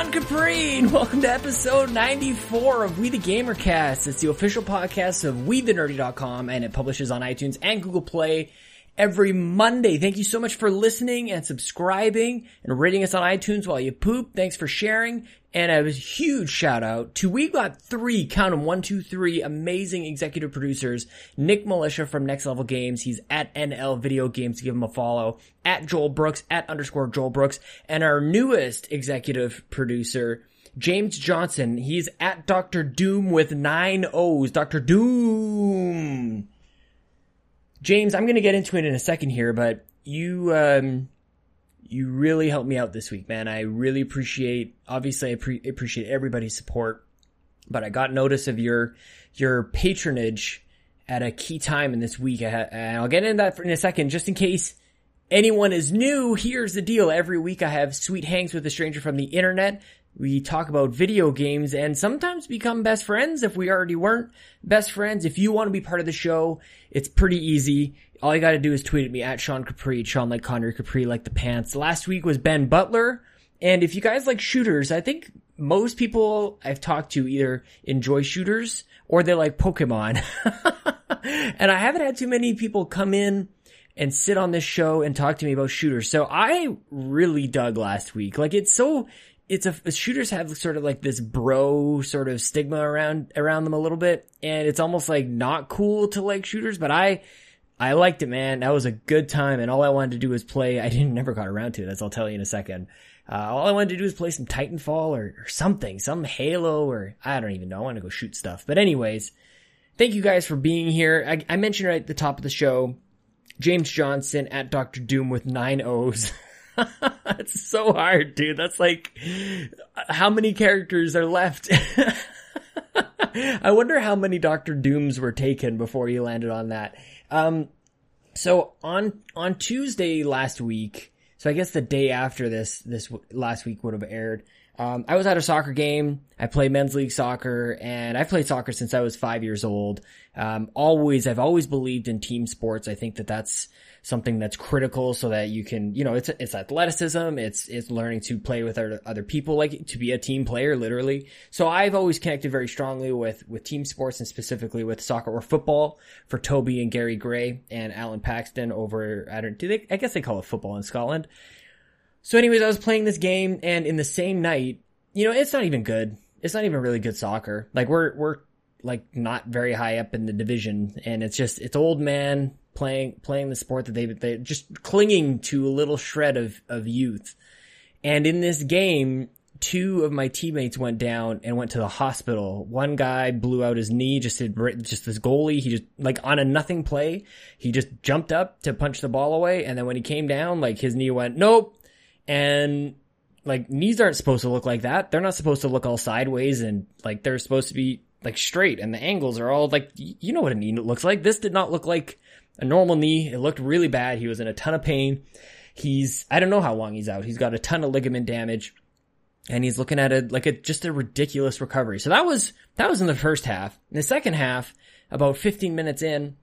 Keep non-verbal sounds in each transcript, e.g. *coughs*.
Sean Caprine. *laughs* Welcome to episode 94 of We the Gamercast. It's the official podcast of WeTheNerdy.com and it publishes on iTunes and Google Play every Monday. Thank you so much for listening and subscribing and rating us on iTunes while you poop. Thanks for sharing. And a huge shout out to we got three, count them, one, two, three amazing executive producers. Nick Militia from Next Level Games. He's at NL Video Games. Give him a follow. At Joel Brooks, at underscore Joel Brooks. And our newest executive producer, James Johnson. He's at Dr. Doom with nine O's. Dr. Doom. James, I'm going to get into it in a second here, but you, um, you really helped me out this week, man. I really appreciate, obviously I pre- appreciate everybody's support, but I got notice of your, your patronage at a key time in this week. and I'll get into that in a second, just in case anyone is new. Here's the deal. Every week I have sweet hangs with a stranger from the internet. We talk about video games and sometimes become best friends if we already weren't best friends. If you want to be part of the show, it's pretty easy. All you gotta do is tweet at me at Sean Capri, Sean like Connery Capri like the pants. Last week was Ben Butler. And if you guys like shooters, I think most people I've talked to either enjoy shooters or they like Pokemon. *laughs* and I haven't had too many people come in and sit on this show and talk to me about shooters. So I really dug last week. Like it's so, it's a, shooters have sort of like this bro sort of stigma around, around them a little bit. And it's almost like not cool to like shooters, but I, I liked it, man. That was a good time. And all I wanted to do was play. I didn't never got around to it. As I'll tell you in a second. Uh, all I wanted to do was play some Titanfall or, or something, some Halo or I don't even know. I want to go shoot stuff. But anyways, thank you guys for being here. I, I mentioned right at the top of the show, James Johnson at Dr. Doom with nine O's. *laughs* It's so hard, dude. That's like, how many characters are left? *laughs* I wonder how many Doctor Dooms were taken before you landed on that. Um, so on, on Tuesday last week, so I guess the day after this, this last week would have aired, um, I was at a soccer game. I play men's league soccer and I've played soccer since I was five years old. Um, always, I've always believed in team sports. I think that that's something that's critical so that you can, you know, it's, it's athleticism. It's, it's learning to play with other, other people, like to be a team player, literally. So I've always connected very strongly with, with team sports and specifically with soccer or football for Toby and Gary Gray and Alan Paxton over, I don't, do they, I guess they call it football in Scotland. So anyways, I was playing this game and in the same night, you know, it's not even good. It's not even really good soccer. Like we're, we're like not very high up in the division and it's just, it's old man playing, playing the sport that they, they just clinging to a little shred of, of youth. And in this game, two of my teammates went down and went to the hospital. One guy blew out his knee, just did, just this goalie. He just, like on a nothing play, he just jumped up to punch the ball away. And then when he came down, like his knee went, nope, and like knees aren't supposed to look like that. They're not supposed to look all sideways and like they're supposed to be like straight and the angles are all like, you know what a knee looks like. This did not look like a normal knee. It looked really bad. He was in a ton of pain. He's, I don't know how long he's out. He's got a ton of ligament damage and he's looking at it like a, just a ridiculous recovery. So that was, that was in the first half. In the second half, about 15 minutes in,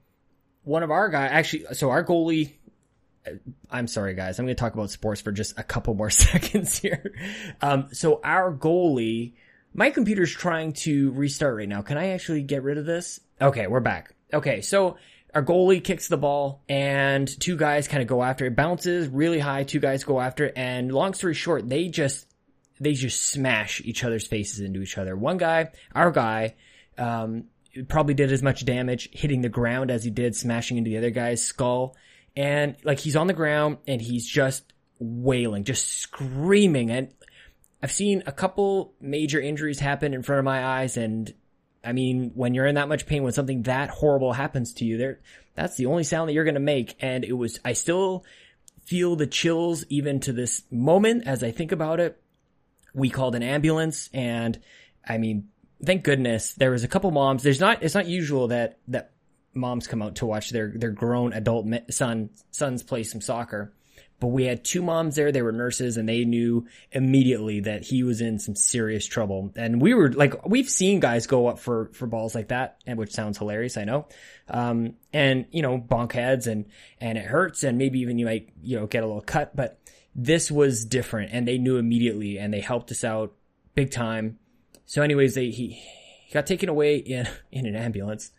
one of our guys, actually, so our goalie I'm sorry, guys. I'm going to talk about sports for just a couple more *laughs* seconds here. Um, so our goalie, my computer's trying to restart right now. Can I actually get rid of this? Okay, we're back. Okay, so our goalie kicks the ball and two guys kind of go after it. Bounces really high. Two guys go after it. And long story short, they just, they just smash each other's faces into each other. One guy, our guy, um, probably did as much damage hitting the ground as he did smashing into the other guy's skull and like he's on the ground and he's just wailing, just screaming. And I've seen a couple major injuries happen in front of my eyes. And I mean, when you're in that much pain, when something that horrible happens to you, there, that's the only sound that you're going to make. And it was, I still feel the chills even to this moment as I think about it. We called an ambulance and I mean, thank goodness there was a couple moms. There's not, it's not usual that, that moms come out to watch their their grown adult son sons play some soccer. But we had two moms there. They were nurses and they knew immediately that he was in some serious trouble. And we were like, we've seen guys go up for, for balls like that, and which sounds hilarious. I know. Um, and you know, bonk heads and, and it hurts and maybe even you might, you know, get a little cut, but this was different and they knew immediately and they helped us out big time. So anyways, they, he, he got taken away in, *laughs* in an ambulance.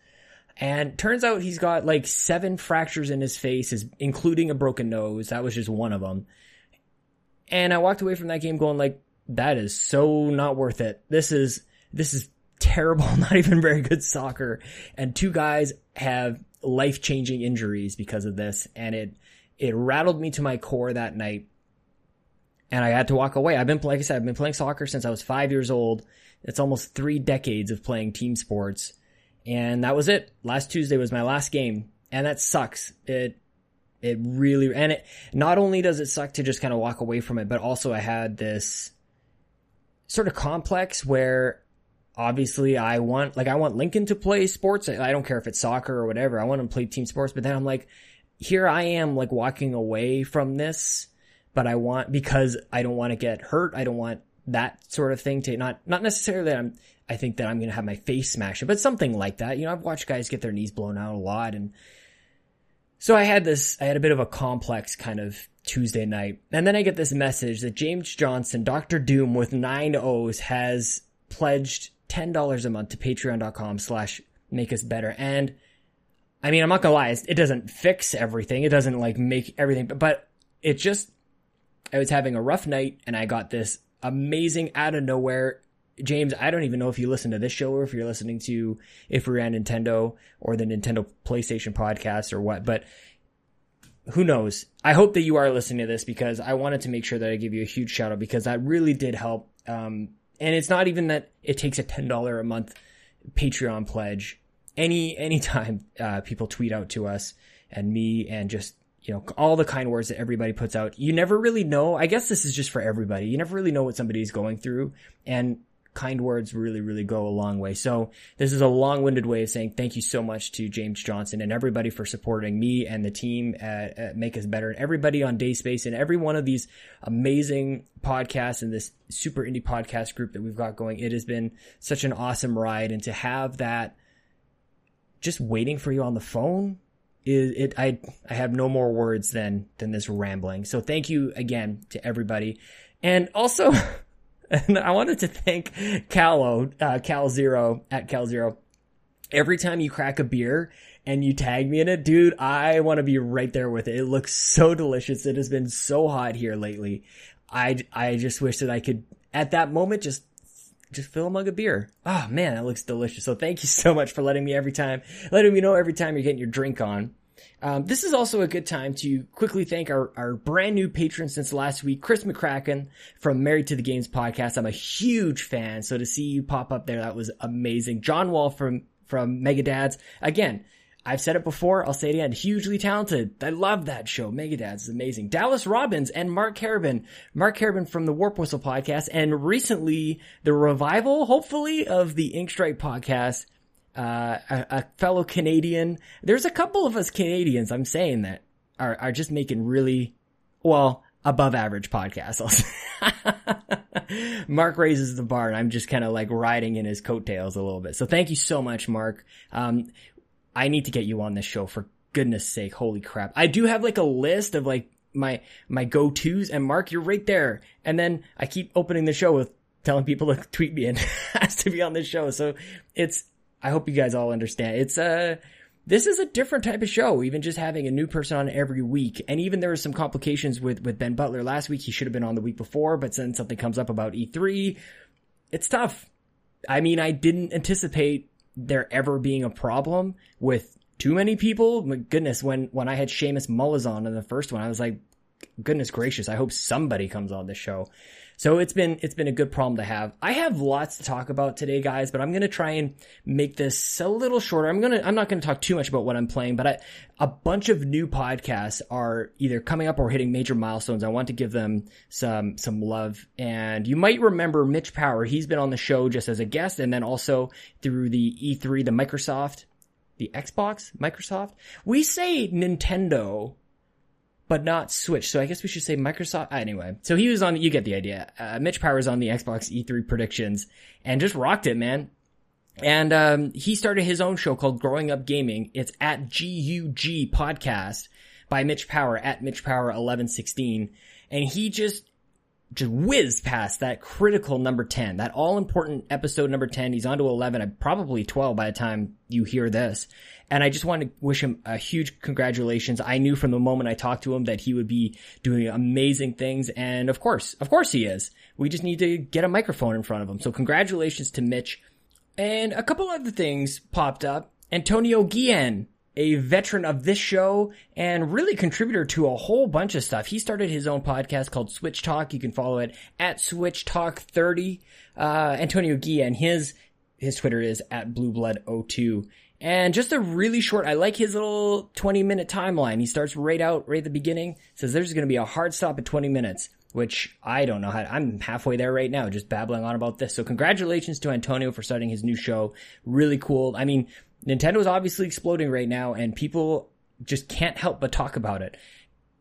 And turns out he's got like seven fractures in his face, including a broken nose. That was just one of them. And I walked away from that game going like, that is so not worth it. This is, this is terrible, *laughs* not even very good soccer. And two guys have life changing injuries because of this. And it, it rattled me to my core that night. And I had to walk away. I've been, like I said, I've been playing soccer since I was five years old. It's almost three decades of playing team sports. And that was it. Last Tuesday was my last game. And that sucks. It, it really, and it, not only does it suck to just kind of walk away from it, but also I had this sort of complex where obviously I want, like I want Lincoln to play sports. I don't care if it's soccer or whatever. I want him to play team sports, but then I'm like, here I am like walking away from this, but I want, because I don't want to get hurt. I don't want that sort of thing to not, not necessarily that I'm, I think that I'm going to have my face smashed, but something like that. You know, I've watched guys get their knees blown out a lot. And so I had this, I had a bit of a complex kind of Tuesday night. And then I get this message that James Johnson, Dr. Doom with nine O's has pledged $10 a month to patreon.com slash make us better. And I mean, I'm not gonna lie, it doesn't fix everything. It doesn't like make everything, but, but it just, I was having a rough night and I got this amazing out of nowhere James, I don't even know if you listen to this show or if you're listening to If we're Ran Nintendo or the Nintendo PlayStation podcast or what, but who knows? I hope that you are listening to this because I wanted to make sure that I give you a huge shout out because that really did help. Um, and it's not even that it takes a $10 a month Patreon pledge. Any, anytime, *laughs* uh, people tweet out to us and me and just you know, all the kind words that everybody puts out. You never really know. I guess this is just for everybody. You never really know what somebody's going through. And kind words really, really go a long way. So this is a long-winded way of saying thank you so much to James Johnson and everybody for supporting me and the team at, at Make Us Better and everybody on Dayspace and every one of these amazing podcasts and this super indie podcast group that we've got going. It has been such an awesome ride and to have that just waiting for you on the phone is it I I have no more words than than this rambling. So thank you again to everybody. And also *laughs* And I wanted to thank Calo, uh, Cal Zero at Cal Zero. Every time you crack a beer and you tag me in it, dude, I want to be right there with it. It looks so delicious. It has been so hot here lately. I, I just wish that I could, at that moment, just just fill a mug of beer. Oh man, that looks delicious. So thank you so much for letting me every time, letting me know every time you're getting your drink on. Um, this is also a good time to quickly thank our, our brand new patron since last week, Chris McCracken from Married to the Games podcast. I'm a huge fan. So to see you pop up there, that was amazing. John Wall from, from Megadads. Again, I've said it before. I'll say it again. Hugely talented. I love that show. Megadads is amazing. Dallas Robbins and Mark Carabin. Mark Carabin from the Warp Whistle podcast and recently the revival, hopefully, of the Ink Stripe podcast uh, a, a, fellow Canadian. There's a couple of us Canadians, I'm saying that, are, are just making really, well, above average podcasts. *laughs* Mark raises the bar and I'm just kind of like riding in his coattails a little bit. So thank you so much, Mark. Um, I need to get you on this show for goodness sake. Holy crap. I do have like a list of like my, my go-tos and Mark, you're right there. And then I keep opening the show with telling people to *laughs* tweet me and *laughs* ask to be on this show. So it's, I hope you guys all understand. It's a, uh, this is a different type of show, even just having a new person on every week. And even there were some complications with, with Ben Butler last week. He should have been on the week before, but then something comes up about E3. It's tough. I mean, I didn't anticipate there ever being a problem with too many people. My goodness, when, when I had Seamus Mullis on in the first one, I was like, goodness gracious, I hope somebody comes on this show. So it's been, it's been a good problem to have. I have lots to talk about today, guys, but I'm to try and make this a little shorter. I'm to, I'm not to talk too much about what I'm playing, but I, a bunch of new podcasts are either coming up or hitting major milestones. I want to give them some, some love. And you might remember Mitch Power. He's been on the show just as a guest and then also through the E3, the Microsoft, the Xbox, Microsoft. We say Nintendo but not Switch. So I guess we should say Microsoft. Anyway, so he was on. You get the idea. Uh, Mitch Powers on the Xbox E3 predictions and just rocked it, man. And um, he started his own show called Growing Up Gaming. It's at GUG Podcast by Mitch Power at Mitch Power 1116. And he just just whizzed past that critical number 10, that all important episode number 10. He's on to 11, uh, probably 12 by the time you hear this. And I just want to wish him a huge congratulations. I knew from the moment I talked to him that he would be doing amazing things. And of course, of course he is. We just need to get a microphone in front of him. So congratulations to Mitch. And a couple other things popped up. Antonio Guillen, a veteran of this show and really contributor to a whole bunch of stuff. He started his own podcast called Switch Talk. You can follow it at Switch Talk 30. Uh, Antonio Guillen, his, his Twitter is at blueblood02. And just a really short, I like his little 20 minute timeline. He starts right out, right at the beginning, says there's going to be a hard stop at 20 minutes which I don't know how, I'm halfway there right now, just babbling on about this. So congratulations to Antonio for starting his new show. Really cool. I mean, Nintendo is obviously exploding right now and people just can't help but talk about it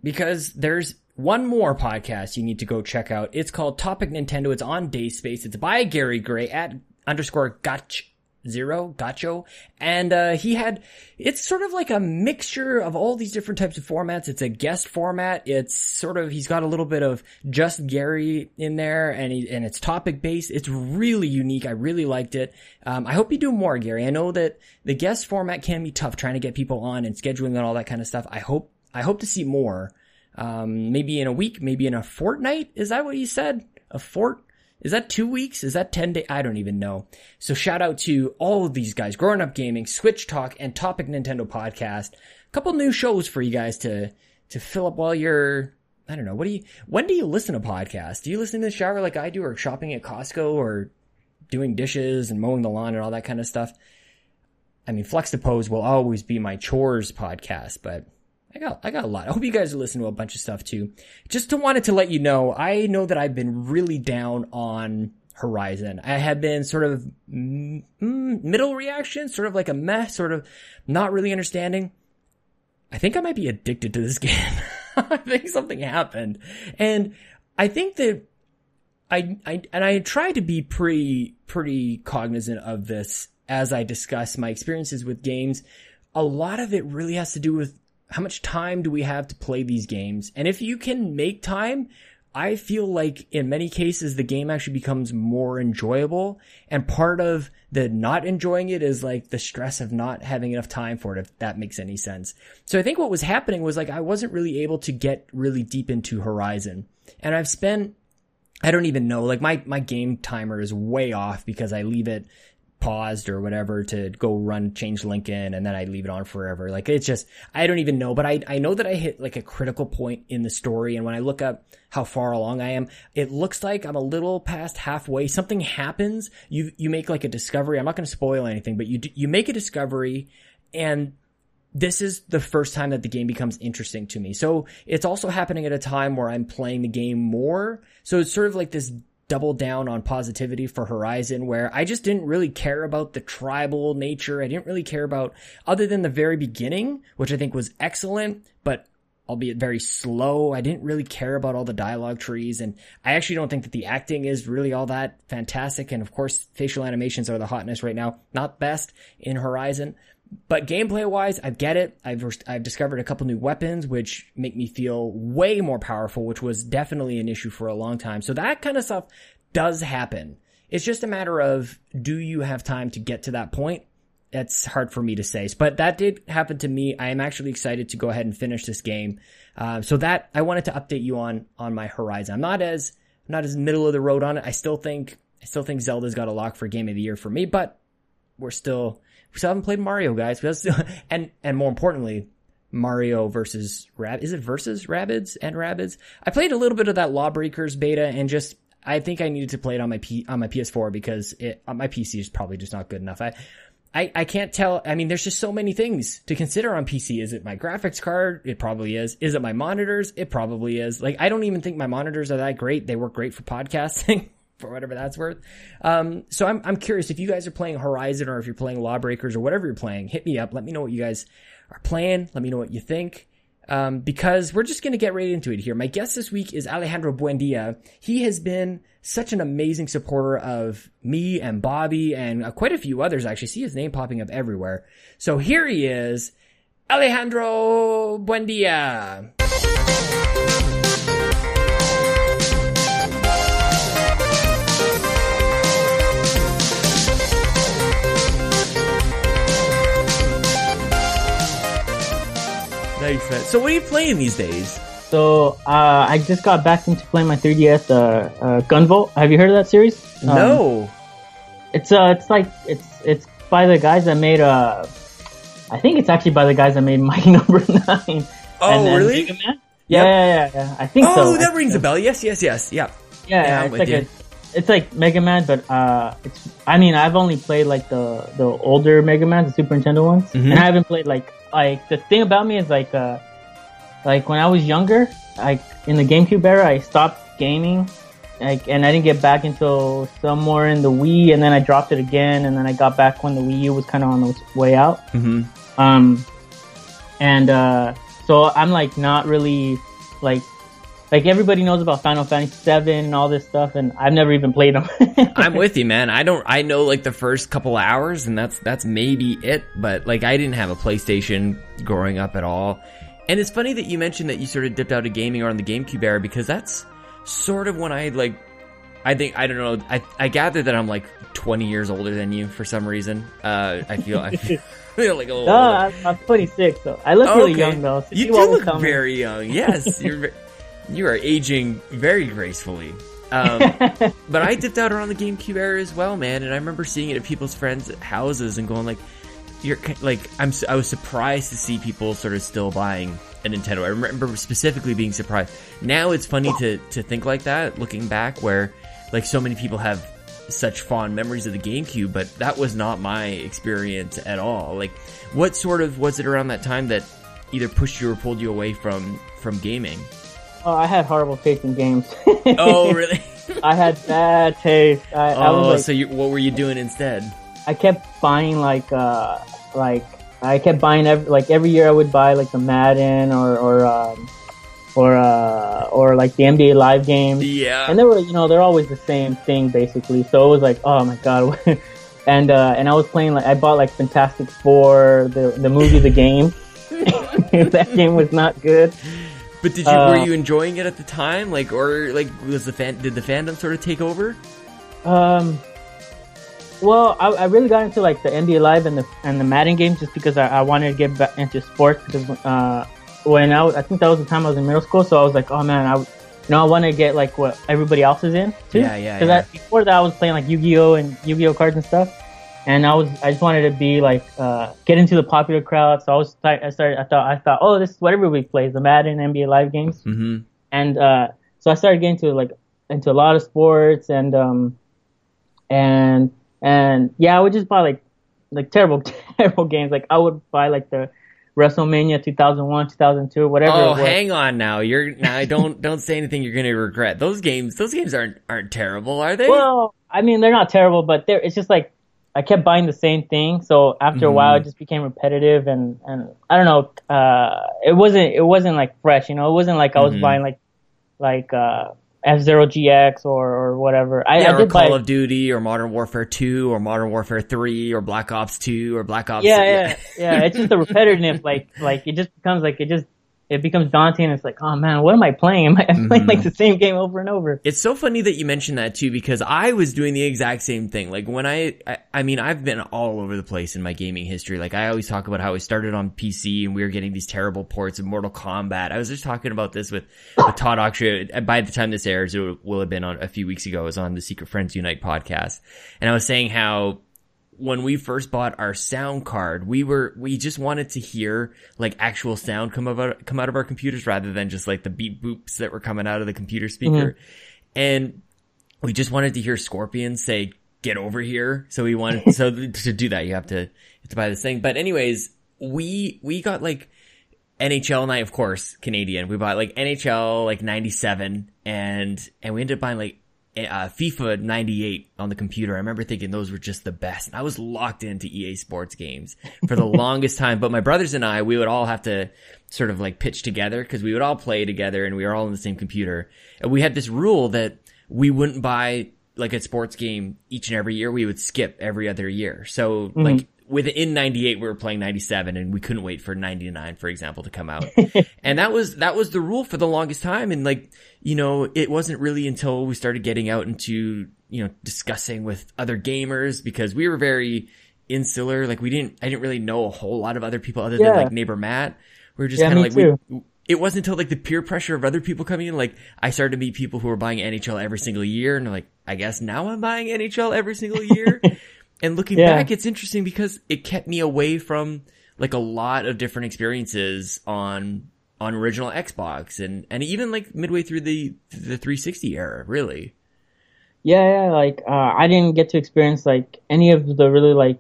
because there's one more podcast you need to go check out. It's called Topic Nintendo. It's on Dayspace. It's by Gary Gray at underscore gotch Zero, Gacho. And, uh, he had, it's sort of like a mixture of all these different types of formats. It's a guest format. It's sort of, he's got a little bit of just Gary in there and he, and it's topic based. It's really unique. I really liked it. Um, I hope you do more, Gary. I know that the guest format can be tough trying to get people on and scheduling and all that kind of stuff. I hope, I hope to see more. Um, maybe in a week, maybe in a fortnight. Is that what you said? A fort? Is that two weeks? Is that 10 days? I don't even know. So shout out to all of these guys, Growing Up Gaming, Switch Talk, and Topic Nintendo Podcast. A couple new shows for you guys to, to fill up while you're, I don't know, what do you, when do you listen to podcasts? Do you listen in the shower like I do or shopping at Costco or doing dishes and mowing the lawn and all that kind of stuff? I mean, Flex to Pose will always be my chores podcast, but I got, I got a lot. I hope you guys are listening to a bunch of stuff too. Just to wanted to let you know, I know that I've been really down on Horizon. I have been sort of mm, middle reaction, sort of like a mess, sort of not really understanding. I think I might be addicted to this *laughs* game. I think something happened. And I think that I, I, and I try to be pretty, pretty cognizant of this as I discuss my experiences with games. A lot of it really has to do with how much time do we have to play these games? And if you can make time, I feel like in many cases the game actually becomes more enjoyable and part of the not enjoying it is like the stress of not having enough time for it if that makes any sense. So I think what was happening was like I wasn't really able to get really deep into Horizon and I've spent I don't even know like my my game timer is way off because I leave it paused or whatever to go run change Lincoln and then I leave it on forever. Like it's just I don't even know, but I I know that I hit like a critical point in the story and when I look up how far along I am, it looks like I'm a little past halfway. Something happens, you you make like a discovery. I'm not going to spoil anything, but you you make a discovery and this is the first time that the game becomes interesting to me. So it's also happening at a time where I'm playing the game more. So it's sort of like this double down on positivity for Horizon where I just didn't really care about the tribal nature. I didn't really care about other than the very beginning, which I think was excellent, but albeit very slow. I didn't really care about all the dialogue trees and I actually don't think that the acting is really all that fantastic. And of course, facial animations are the hotness right now. Not best in Horizon, but gameplay wise, I get it. I've I've discovered a couple new weapons which make me feel way more powerful, which was definitely an issue for a long time. So that kind of stuff does happen. It's just a matter of do you have time to get to that point? That's hard for me to say, but that did happen to me. I am actually excited to go ahead and finish this game. Uh, so that I wanted to update you on on my Horizon. I'm not as not as middle of the road on it. I still think I still think Zelda's got a lock for game of the year for me, but we're still we still haven't played Mario, guys. Still, *laughs* and and more importantly, Mario versus Rab. Is it versus Rabbids and Rabbids? I played a little bit of that Lawbreakers beta and just I think I needed to play it on my P, on my PS4 because it on my PC is probably just not good enough. I, I I can't tell. I mean, there's just so many things to consider on PC. Is it my graphics card? It probably is. Is it my monitors? It probably is. Like I don't even think my monitors are that great. They work great for podcasting. *laughs* for whatever that's worth. Um, so I'm, I'm curious if you guys are playing Horizon or if you're playing Lawbreakers or whatever you're playing, hit me up. Let me know what you guys are playing. Let me know what you think. um, because we're just going to get right into it here. My guest this week is Alejandro Buendia. He has been such an amazing supporter of me and Bobby and uh, quite a few others. I actually see his name popping up everywhere. So here he is, Alejandro Buendia. Man. So what are you playing these days? So uh, I just got back into playing my 3DS uh, uh, Gunvolt. Have you heard of that series? No. Um, it's uh, it's like it's it's by the guys that made uh, I think it's actually by the guys that made *laughs* Mighty Number Nine. Oh, and, and really? Mega Man. Yeah, yeah, yeah, yeah. I think oh, so. that I rings a bell. Yes, yes, yes. Yeah. Yeah, Yeah, it's like you. a, it's like Mega Man, but uh, it's. I mean, I've only played like the the older Mega Man, the Super Nintendo ones, Mhm. and I haven't played like like the thing about me is like uh, like when I was younger, like in the GameCube era, I stopped gaming, like, and I didn't get back until somewhere in the Wii, and then I dropped it again, and then I got back when the Wii U was kind of on the way out. Mm-hmm. Um, and uh, so I'm like not really like like everybody knows about Final Fantasy Seven and all this stuff, and I've never even played them. *laughs* I'm with you, man. I don't. I know like the first couple hours, and that's that's maybe it. But like, I didn't have a PlayStation growing up at all. And it's funny that you mentioned that you sort of dipped out of gaming or on the GameCube era because that's sort of when I like. I think I don't know. I I gather that I'm like 20 years older than you for some reason. Uh, I feel I feel, *laughs* like a little. no, older. I'm, I'm 26, so I look Oh, really okay. young though. So You do look very young. Yes, you're. You are aging very gracefully. Um, *laughs* but I dipped out around the GameCube era as well, man, and I remember seeing it at people's friends' houses and going like, "You're like I'm." I was surprised to see people sort of still buying a Nintendo. I remember specifically being surprised. Now it's funny to to think like that, looking back, where like so many people have such fond memories of the GameCube, but that was not my experience at all. Like, what sort of was it around that time that either pushed you or pulled you away from from gaming? Oh, I had horrible taste in games. *laughs* Oh, really? I had bad taste. I, I oh, was like, so you, what were you doing instead? I kept buying like uh like I kept buying every like every year I would buy like the Madden or or um or uh or like the NBA Live games. Yeah. and they were you know they're always the same thing basically so it was like oh my god *laughs* and uh and i was playing like i bought like fantastic four the the movie the game *laughs* that game was not good But did you were Uh, you enjoying it at the time? Like, or like was the fan? Did the fandom sort of take over? um well I, I really got into like the nba live and the and the madden games just because i, I wanted to get back into sports because uh when i was i think that was the time i was in middle school so i was like oh man i you know, I want to get like what everybody else is in too. Yeah, yeah, Because yeah. before that, I was playing like Yu-Gi-Oh and Yu-Gi-Oh cards and stuff, and I was I just wanted to be like uh, get into the popular crowd. So I was I started I thought I thought oh this is what everybody plays the Madden NBA Live games, Mm-hmm. and uh, so I started getting to like into a lot of sports and um and and yeah I would just buy like like terrible *laughs* terrible games like I would buy like the WrestleMania 2001 2002 whatever Oh, hang on now. You're now. Don't *laughs* don't say anything you're gonna regret. Those games. Those games aren't aren't terrible, are they? Well, I mean, they're not terrible, but they're, it's just like I kept buying the same thing. So after a while, it just became repetitive, and and I don't know. Uh, it wasn't it wasn't like fresh, you know. It wasn't like I was Mhm. buying like like uh, F Zero GX or or whatever. I, yeah, I or did Call buy. of Duty, or Modern Warfare Two, or Modern Warfare Three, or Black Ops Two, or Black Ops. yeah, yeah, yeah. *laughs* It's just the repetitiveness, like like it just becomes like it just it becomes daunting. It's like, oh man, what am I playing? *laughs* Am I I'm playing like mm-hmm. the same game over and over? It's so funny that you mentioned that too, because I was doing the exact same thing. Like when I, I, I mean, I've been all over the place in my gaming history. Like I always talk about how I started on PC and we were getting these terrible ports of Mortal Kombat. I was just talking about this with, with Todd Oxford. By the time this airs, it will- will have been on a few weeks ago. It was on the Secret Friends Unite podcast. And I was saying how when we first bought our sound card, we were we just wanted to hear like actual sound come out come out of our computers rather than just like the beep boops that were coming out of the computer speaker. Mm-hmm. And we just wanted to hear Scorpion say "Get over here." So we wanted *laughs* so to do that, you have to you have to buy this thing. But anyways, we we got like NHL night, of course, Canadian. We bought like NHL like '97, and and we ended up buying like uh, FIFA 98 on the computer. I remember thinking those were just the best. And I was locked into EA Sports games for the *laughs* longest time. But my brothers and I, we would all have to sort of like pitch together because we would all play together and we were all on the same computer. And we had this rule that we wouldn't buy like a sports game each and every year. We would skip every other year. So mm-hmm. like within 98 we were playing 97 and we couldn't wait for 99 for example to come out *laughs* and that was that was the rule for the longest time and like you know it wasn't really until we started getting out into you know discussing with other gamers because we were very insular like we didn't i didn't really know a whole lot of other people other yeah. than like neighbor matt we were just yeah, kind of like too. we it wasn't until like the peer pressure of other people coming in, like I started to meet people who were buying NHL every single year, and like, I guess now I'm buying NHL every single year. *laughs* And looking yeah. back, it's interesting because it kept me away from like a lot of different experiences on on original Xbox and and even like midway through the the 360 era, really. Yeah, yeah like uh, I didn't get to experience like any of the really like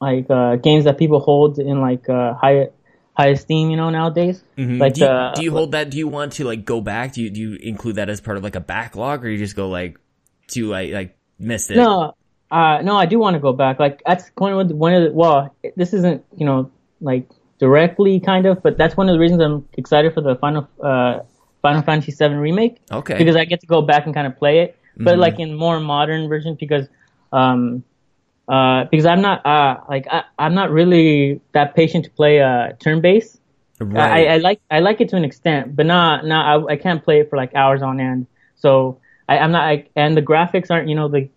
like uh, games that people hold in like uh, high high esteem, you know, nowadays. Mm-hmm. Like, do you, uh, do you hold that? Do you want to like go back? Do you do you include that as part of like a backlog, or you just go like to like like missed it? No, uh, no, I do want to go back. Like that's one of the, one of the, well, this isn't, you know, like directly kind of, but that's one of the reasons I'm excited for the final, uh, Final Fantasy VII remake. Okay. Because I get to go back and kind of play it, but mm-hmm. like in more modern version because, um, uh, because I'm not, uh, like I, I'm not really that patient to play, uh, turn based. Right. I, I like, I like it to an extent, but not, not, I, I can't play it for like hours on end. So I, I'm not, I, and the graphics aren't, you know, the,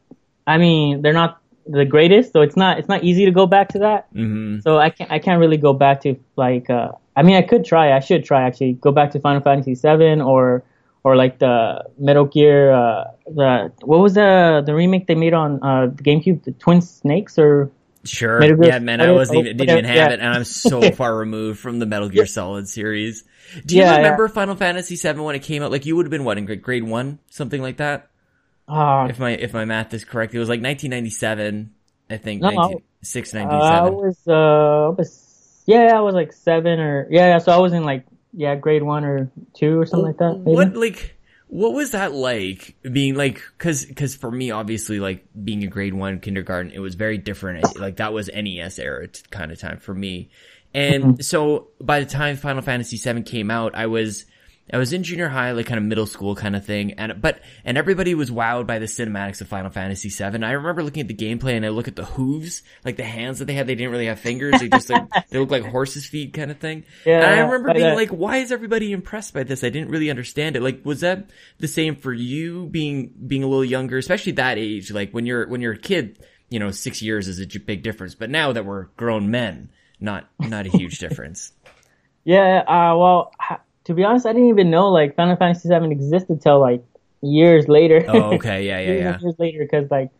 I mean, they're not the greatest, so it's not it's not easy to go back to that. Mm-hmm. So I can't I can't really go back to like uh, I mean I could try I should try actually go back to Final Fantasy VII or or like the Metal Gear uh, the what was the the remake they made on uh, the GameCube the Twin Snakes or Sure. Yeah, man, I wasn't even didn't even have yeah. it, and I'm so *laughs* far removed from the Metal Gear Solid series. Do you yeah, remember yeah. Final Fantasy VII when it came out? Like you would have been what in grade, grade one, something like that. Uh, if my if my math is correct, it was like 1997. I think no, 96, 97. I was uh, I was yeah, I was like seven or yeah, yeah. So I was in like yeah, grade one or two or something like that. Maybe. What like what was that like being like because because for me obviously like being a grade one kindergarten it was very different like that was nes era kind of time for me and mm-hmm. so by the time final fantasy 7 came out i was I was in junior high, like kind of middle school kind of thing, and but and everybody was wowed by the cinematics of Final Fantasy VII. I remember looking at the gameplay and I look at the hooves, like the hands that they had. They didn't really have fingers; they just like *laughs* they look like horses' feet, kind of thing. Yeah, and I remember being like, "Why is everybody impressed by this?" I didn't really understand it. Like, was that the same for you, being being a little younger, especially that age? Like when you're when you're a kid, you know, six years is a big difference. But now that we're grown men, not not a huge difference. *laughs* Yeah, uh, well, to be honest, I didn't even know like Final Fantasy VII existed till like years later. Oh, okay, yeah, yeah, *laughs* yeah. Years later, because like,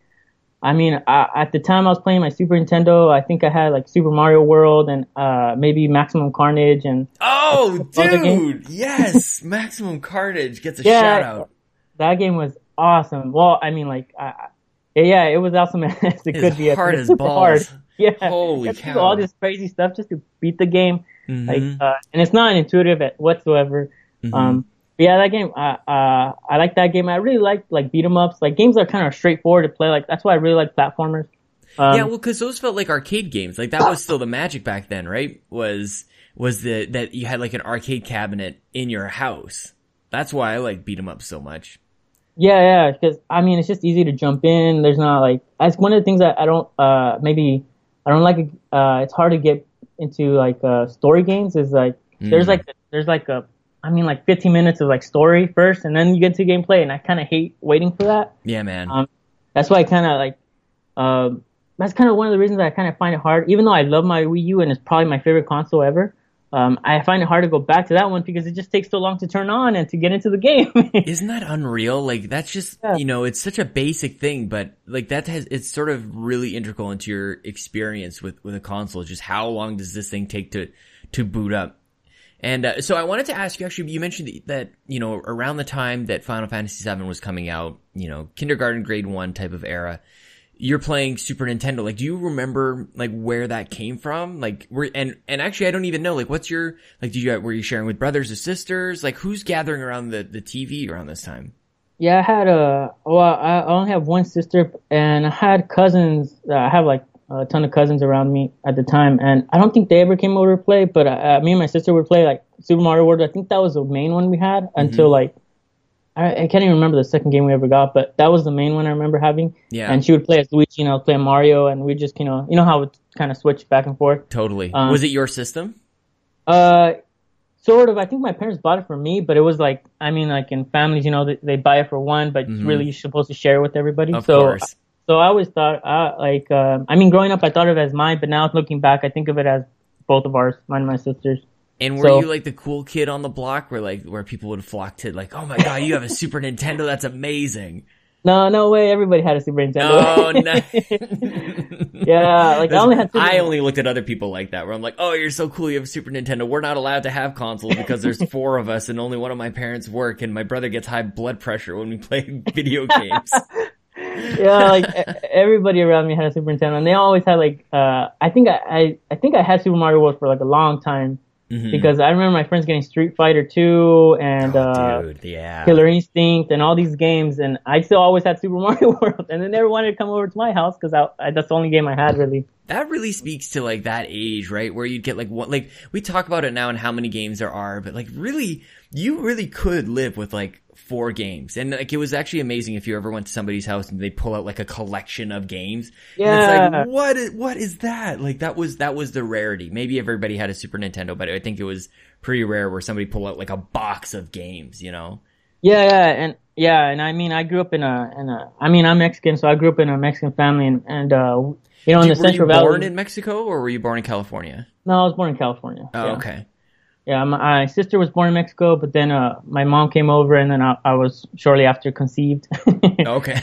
I mean, I, at the time I was playing my Super Nintendo, I think I had like Super Mario World and uh maybe Maximum Carnage and. Oh, dude! yes, *laughs* Maximum Carnage gets a yeah, shout out. That game was awesome. Well, I mean, like, I, yeah, it was awesome *laughs* as it it's could be. Hard as balls. Hard. Yeah, holy cow! All this crazy stuff just to beat the game Mm-hmm. Like, uh, and it's not intuitive whatsoever. Mm-hmm. Um, yeah, that game, uh, uh, I like that game. I really like like beat 'em ups. Like games are kind of straightforward to play. Like that's why I really like platformers. Um, yeah, well, because those felt like arcade games. Like that was still the magic back then, right? Was was the that you had like an arcade cabinet in your house. That's why I like beat 'em up so much. Yeah, yeah, because I mean it's just easy to jump in. There's not like that's one of the things that I don't uh maybe I don't like. Uh, it's hard to get into like uh, story games is like mm. there's like there's like a I mean like 15 minutes of like story first, and then you get to gameplay, and I kind of hate waiting for that. Yeah, man. Um, that's why I kind of like. Um, that's kind of one of the reasons I kind of find it hard, even though I love my Wii U and it's probably my favorite console ever. Um, I find it hard to go back to that one because it just takes so long to turn on and to get into the game. *laughs* Isn't that unreal? Like that's just yeah. you know it's such a basic thing, but like that has it's sort of really integral into your experience with with a console. Just how long does this thing take to to boot up? And uh, so I wanted to ask you. Actually, you mentioned that you know around the time that Final Fantasy VII was coming out, you know, kindergarten, grade one type of era you're playing Super Nintendo. Like, do you remember like where that came from? Like, where and and actually, I don't even know. Like, what's your like? Do you were you sharing with brothers or sisters? Like, who's gathering around the the TV around this time? Yeah, I had a well, I only have one sister, and I had cousins. I have like uh, a ton of cousins around me at the time, and I don't think they ever came over to play. But uh, me and my sister would play like Super Mario World. I think that was the main one we had until like I, I can't even remember the second game we ever got, but that was the main one I remember having. Yeah. And she would play as Luigi, and I would play Mario, and we just you know you know how it kind of switched back and forth. Totally. Um, was it your system? Uh, sort of. I think my parents bought it for me, but it was like I mean, like in families, you know, they, they buy it for one, but really you're supposed to share it with everybody. Mm-hmm. Of so, course. so I always thought, uh, like, uh, I mean, growing up, I thought of it as mine, but now looking back, I think of it as both of ours, mine and my sister's. And were so- you like the cool kid on the block where like where people would flock to like, oh my god, you have a Super Nintendo, that's amazing. *laughs* No, no way. Everybody had a Super Nintendo. Oh no. *laughs* yeah, like I only had. Super I only looked at other people like that where I'm like, oh, you're so cool, you have a Super Nintendo. We're not allowed to have consoles because there's *laughs* four of us and only one of my parents work and my brother gets high blood pressure when we play video games. yeah, like everybody around me had a Super Nintendo, and they always had like uh, I think I, I I think I had Super Mario World for like a long time Mhm. because I remember my friends getting Street Fighter Two and uh, Oh, Dude, yeah. Killer Instinct and all these games, and I still always had Super *laughs* Mario World, and they never wanted to come over to my house because that's the only game I had really. that really speaks to like that age, right? Where you'd get like what, like we talk about it now and how many games there are, but like really, you really could live with like four games. And like it was actually amazing if you ever went to somebody's house and they pull out like a collection of games. And it's Yeah. like, what is, what is that? Like that was, that was the rarity. Maybe everybody had a Super Nintendo, but I think it was pretty rare where somebody pulled out like a box of games, you know? Yeah, yeah, and yeah, and I mean, I grew up in a, in a, I mean, I'm Mexican, so I grew up in a Mexican family, and, and uh, you know, in the were you Central born Valley. in Mexico or were you born in California? no, I was born in California. Oh, yeah. okay. Yeah, my, my sister was born in Mexico, but then uh, my mom came over, and then I, I was shortly after conceived. *laughs* Okay.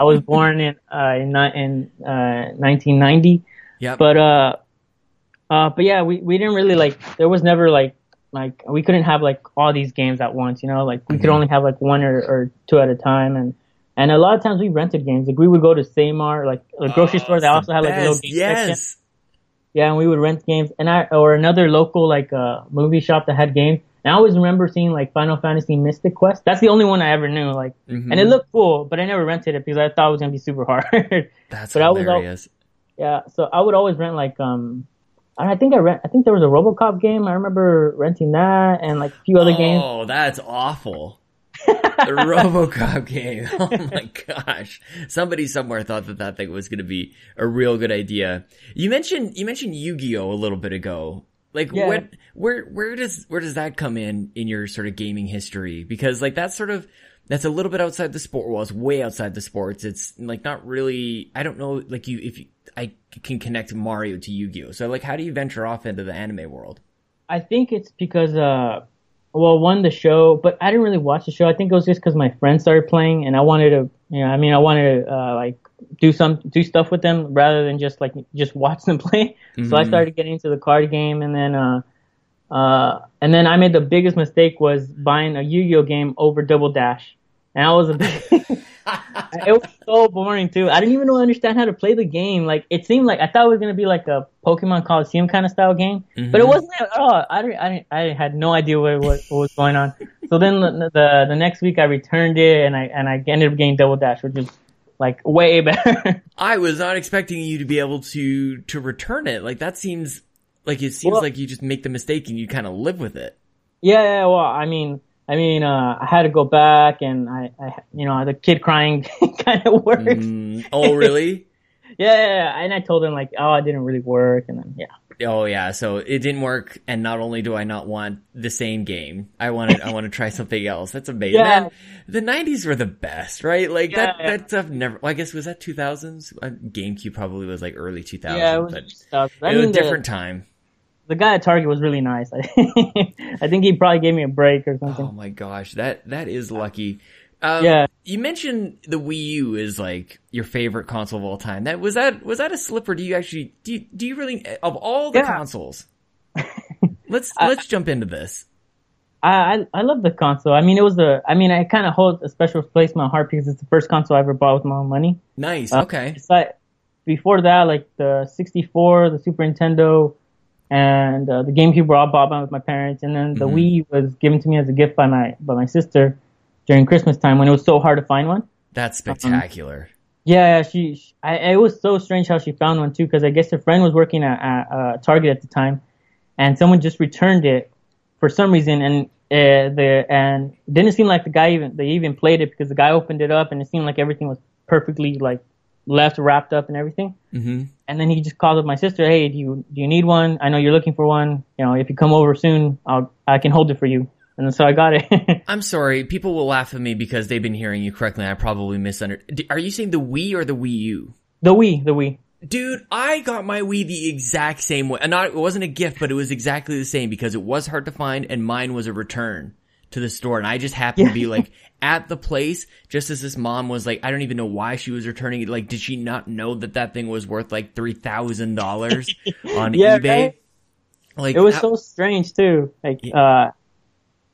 I was born in uh, in, in uh, 1990, yep. but uh, uh, but yeah, we, we didn't really like. There was never like like we couldn't have like all these games at once, you know. Like we could Mm-hmm. only have like one or, or two at a time, and and a lot of times we rented games. Like we would go to Save Mart, like a grocery Oh, store. They it's also had like a little game section. Yeah, and we would rent games, and I or another local like uh movie shop that had games. And I always remember seeing like Final Fantasy Mystic Quest. That's the only one I ever knew. Like, Mhm. and it looked cool, but I never rented it because I thought it was gonna be super hard. *laughs* That's But I was hilarious. yeah, so I would always rent like um, I think I rent. I think there was a RoboCop game. I remember renting that and like a few other games. Oh, that's awful. *laughs* the RoboCop game. *laughs* Oh my gosh. Somebody somewhere thought that that thing was going to be a real good idea. You mentioned you mentioned Yu-Gi-Oh a little bit ago. Like Yeah. what where where does where does that come in in your sort of gaming history? Because like that's sort of that's a little bit outside the sport. Well, it's way outside the sports. It's like not really. I don't know. Like you, if you, I can connect Mario to Yu-Gi-Oh. So like, how do you venture off into the anime world? I think it's because uh, well, one the show, but I didn't really watch the show. I think it was just because my friends started playing, and I wanted to, you know, I mean, I wanted to uh, like do some do stuff with them rather than just like just watch them *laughs* play. So I Mhm. started getting into the card game, and then uh, uh, and then I made the biggest mistake was buying a Yu-Gi-Oh game over Double Dash, and I was *laughs* it was so boring too. I didn't even know understand how to play the game. Like it seemed like I thought it was gonna be like a Pokemon Colosseum kind of style game, but it Mhm. wasn't at all. I didn't, I didn't, I had no idea what, what, what was going on. So then the, the the next week I returned it and I and I ended up getting Double Dash, which is like way *laughs* better. I was not expecting you to be able to to return it. Like that seems like it seems Well- like you just make the mistake and you kind of live with it. yeah, yeah. Well, I mean. I mean, uh, I had to go back, and I, I you know, the kid crying *laughs* kind of worked. Mm, oh, really? *laughs* Yeah, yeah, yeah, and I told him like, oh, it didn't really work, and then yeah, Oh yeah, so it didn't work, and not only do I not want the same game, I wanted I want to try something else. That's amazing. Yeah. Man, the '90s were the best, right? Like that Yeah, yeah. that stuff never. Well, I guess was that 2000s. Uh, GameCube probably was like early 2000s, yeah, it was but it was a the, different time. The guy at Target was really nice. *laughs* I think he probably gave me a break or something. Oh my gosh, that that is lucky. Um, Yeah. You mentioned the Wii U is like your favorite console of all time. That was that was that a slip or do you actually do you, do you really of all the Yeah. consoles? *laughs* let's let's jump into this. I, I I love the console. I mean, it was a. I mean, I kind of hold a special place in my heart because it's the first console I ever bought with my own money. Nice. Uh, okay. Like before that, like the 64, the Super Nintendo, and uh, the GameCube were all bought by with my parents, and then the Mhm. Wii was given to me as a gift by my by my sister during Christmas time when it was so hard to find one. That's spectacular. Yeah, yeah, she, she I, it was so strange how she found one too, because I guess her friend was working at, at uh, Target at the time, and someone just returned it for some reason, and uh, the and didn't seem like the guy even they even played it because the guy opened it up and it seemed like everything was perfectly like left wrapped up and everything. Mm-hmm. And then he just called up my sister, hey, do you do you need one? I know you're looking for one. You know, if you come over soon, I'll I can hold it for you. And so I got it. *laughs* I'm sorry, people will laugh at me because they've been hearing you correctly. I probably misunderstood. Are you saying the Wii or the Wii U? the Wii, the Wii. Dude, I got my Wii the exact same way. And not, it wasn't a gift, but it was exactly the same because it was hard to find and mine was a return to the store. And I just happened to be like *laughs* at the place just as this mom was like, I don't even know why she was returning it. Like, did she not know that that thing was worth like $3,000 *laughs* on Yeah, eBay? right? Like, It was I- so strange too. Like, uh,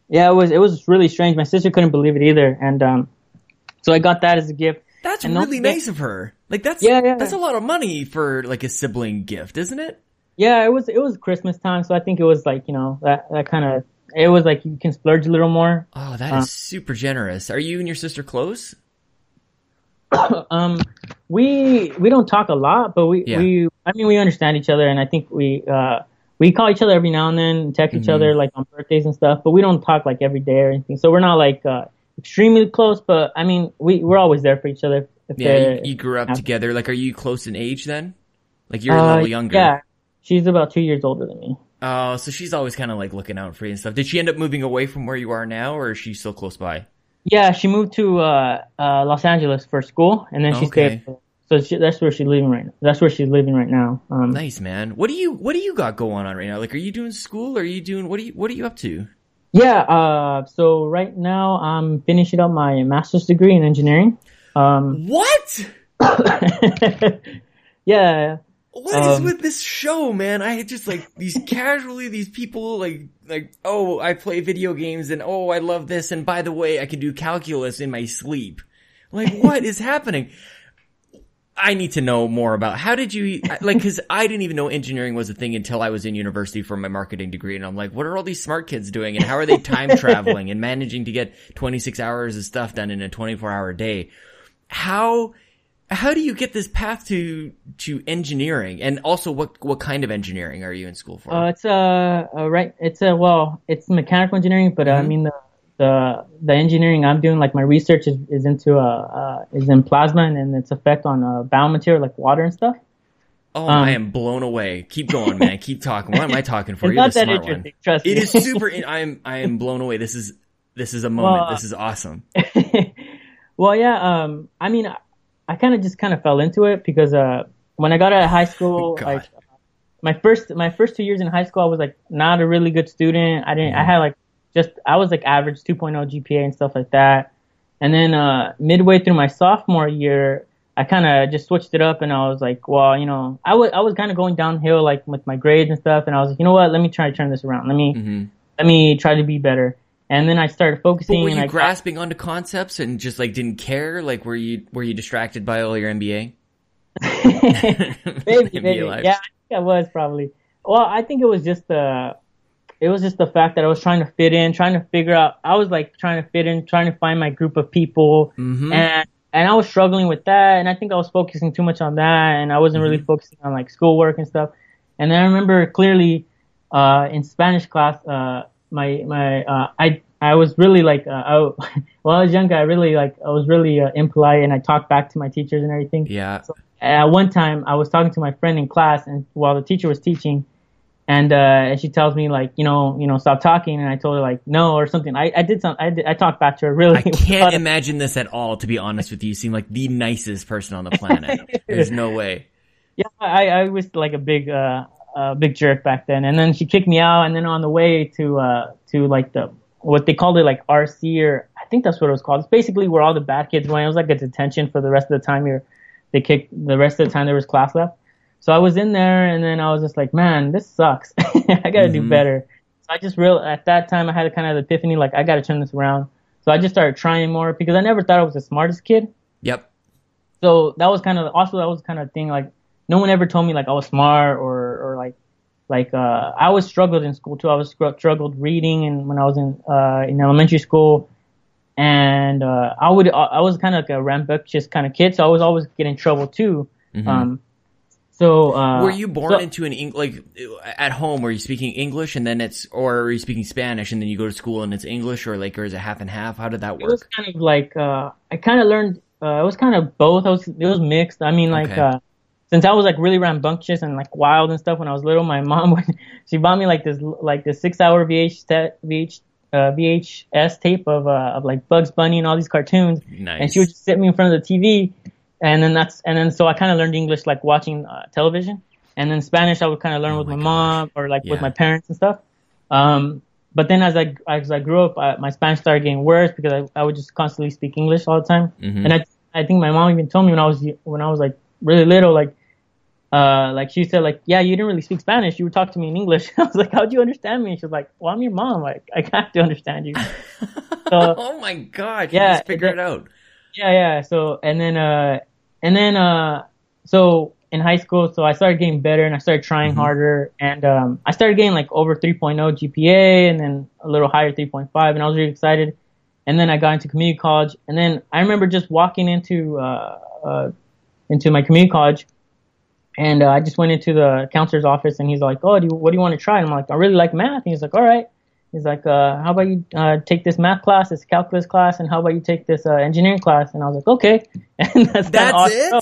yeah, it was it was really strange. My sister couldn't believe it either, and um, so I got that as a gift. that's and really nice of her. Like, that's, Yeah, yeah. that's a lot of money for like a sibling gift, isn't it? Yeah, it was it was Christmas time, so I think it was like you know that that kind of it was like you can splurge a little more. Oh, that is Uh. super generous. Are you and your sister close? *coughs* Um, we we don't talk a lot, but we Yeah. we I mean we understand each other, and I think we uh we call each other every now and then, text each Mm-hmm. other like on birthdays and stuff, but we don't talk like every day or anything. So we're not like uh extremely close, but I mean we we're always there for each other. If Yeah, you, you grew up together. Like, are you close in age then? Like, you're a uh, little younger. Yeah, she's about two years older than me. Oh, so she's always kind of like looking out for you and stuff. Did she end up moving away from where you are now, or is she still close by? Yeah, she moved to uh, uh, Los Angeles for school, and then she Okay. stayed. So she, that's where she's living right. Now. That's where she's living right now. Um, Nice, man. What do you What do you got going on right now? Like, are you doing school? Or are you doing what? Are you What are you up to? Yeah. Uh, so right now I'm finishing up my master's degree in engineering. Um, What? *laughs* yeah. What is Um, with this show, man? I just like these *laughs* casually these people like like oh I play video games and oh I love this and by the way I can do calculus in my sleep. Like *laughs* what is happening? I need to know more about how did you like because I didn't even know engineering was a thing until I was in university for my marketing degree and I'm like what are all these smart kids doing and how are they time *laughs* traveling and managing to get 26 hours of stuff done in a 24 hour day? How how do you get this path to to engineering and also what what kind of engineering are you in school for Uh, it's a, uh right. It's a well. It's mechanical engineering, but uh, I mean the the the engineering I'm doing, like my research is is into uh, uh is in plasma and, and its effect on uh, biomaterial like water and stuff. oh um, i am blown away keep going man *laughs* keep talking what am i talking for you're not that smart one interesting. Trust me. is super *laughs* in- i am i am blown away this is this is a moment Well, this is awesome *laughs* well, yeah. Um, I mean, I, I kind of just kind of fell into it because uh, when I got out of high *laughs* school, God. like my first my first two years in high school, I was like not a really good student. I didn't. I Mm-hmm. had like just I was like average 2.0 GPA and stuff like that. And then uh, midway through my sophomore year, I kind of just switched it up, and I was like, well, you know, I was I was kind of going downhill like with my grades and stuff, and I was like, you know what, let me try to turn this around. Let me hmm let me try to be better. And then I started but focusing. were and you I grasping onto concepts and just like didn't care like were you were you distracted by all your mba *laughs* maybe, *laughs* maybe. Yeah, I think I was probably. Well, I think it was just the, it was just the fact that I was trying to fit in, trying to figure out. I was like trying to fit in, trying to find my group of people, Mhm. and and I was struggling with that. And I think I was focusing too much on that, and I wasn't Mm-hmm. really focusing on like schoolwork and stuff. And then I remember clearly, uh, in Spanish class, uh, my my uh, I I was really like uh, I, *laughs* when I was younger, I really like I was really uh, impolite, and I talked back to my teachers and everything. yeah at one time I was talking to my friend in class and while the teacher was teaching and uh and she tells me like you know you know stop talking and I told her like no or something I, I did some I did, I talked back to her really I *laughs* can't imagine this at all, to be honest with you. You seem like the nicest person on the planet. *laughs* There's no way. yeah I, I was like a big uh uh big jerk back then and then she kicked me out and then on the way to uh to like the what they called it like RC or I think that's what it was called it's basically where all the bad kids went it was like a detention for the rest of the time you're they kicked the rest of the time there was class left So I was in there and then I was just like, man, this sucks. *laughs* I gotta do Mhm. better. So I just real at that time I had a kind of epiphany like I gotta turn this around. So I just started trying more because I never thought I was the smartest kid. Yep. So that was kind of also that was kind of thing like no one ever told me like I was smart or or like like uh I always struggled in school too. I was struggled reading and when I was in uh in elementary school and uh, I would I was kind of like a rambunctious kind of kid, so I was always getting in trouble too. Mm-hmm. Um, so uh, Were you born so- into an Eng- like at home? Were you speaking English and then it's, or are you speaking Spanish and then you go to school and it's English, or like, or is it half and half? How did that work? It was kind of like uh, I kind of learned. Uh, it was kind of both. I was it was mixed. I mean, like Okay. Since I was like really rambunctious and like wild and stuff when I was little, my mom *laughs* would she bought me like this like this six hour VH VH uh, VHS tape of uh, of like Bugs Bunny and all these cartoons, Nice. and she would just sit me in front of the TV, and then that's and then so I kind of learned English like watching uh, television, and then Spanish I would kind of learn Oh with my my, mom or like Yeah. with my parents and stuff. Um, but then as I as I grew up, I, my Spanish started getting worse because I, I would just constantly speak English all the time, Mhm. and I I think my mom even told me when I was when I was like really little like. Uh, like she said, like, yeah, you didn't really speak Spanish. You would talk to me in English. *laughs* I was like, how'd you understand me? And she was like, well, I'm your mom. Like, I have to understand you. *laughs* So, oh my god! Yeah, Yeah, figure it- it out. yeah, yeah. So and then uh and then uh so in high school, so I started getting better and I started trying Mhm. harder and um I started getting like over 3.0 GPA and then a little higher 3.5 and I was really excited. And then I got into community college and then I remember just walking into uh uh into my community college and uh, I just went into the counselor's office and he's like, "Oh, do you, what do you want to try?" And I'm like, "I really like math." And he's like, "All right." He's like, uh, "How about you uh, take this math class, this calculus class, and how about you take this uh, engineering class?" And I was like, "Okay." *laughs* And that's, That's awesome.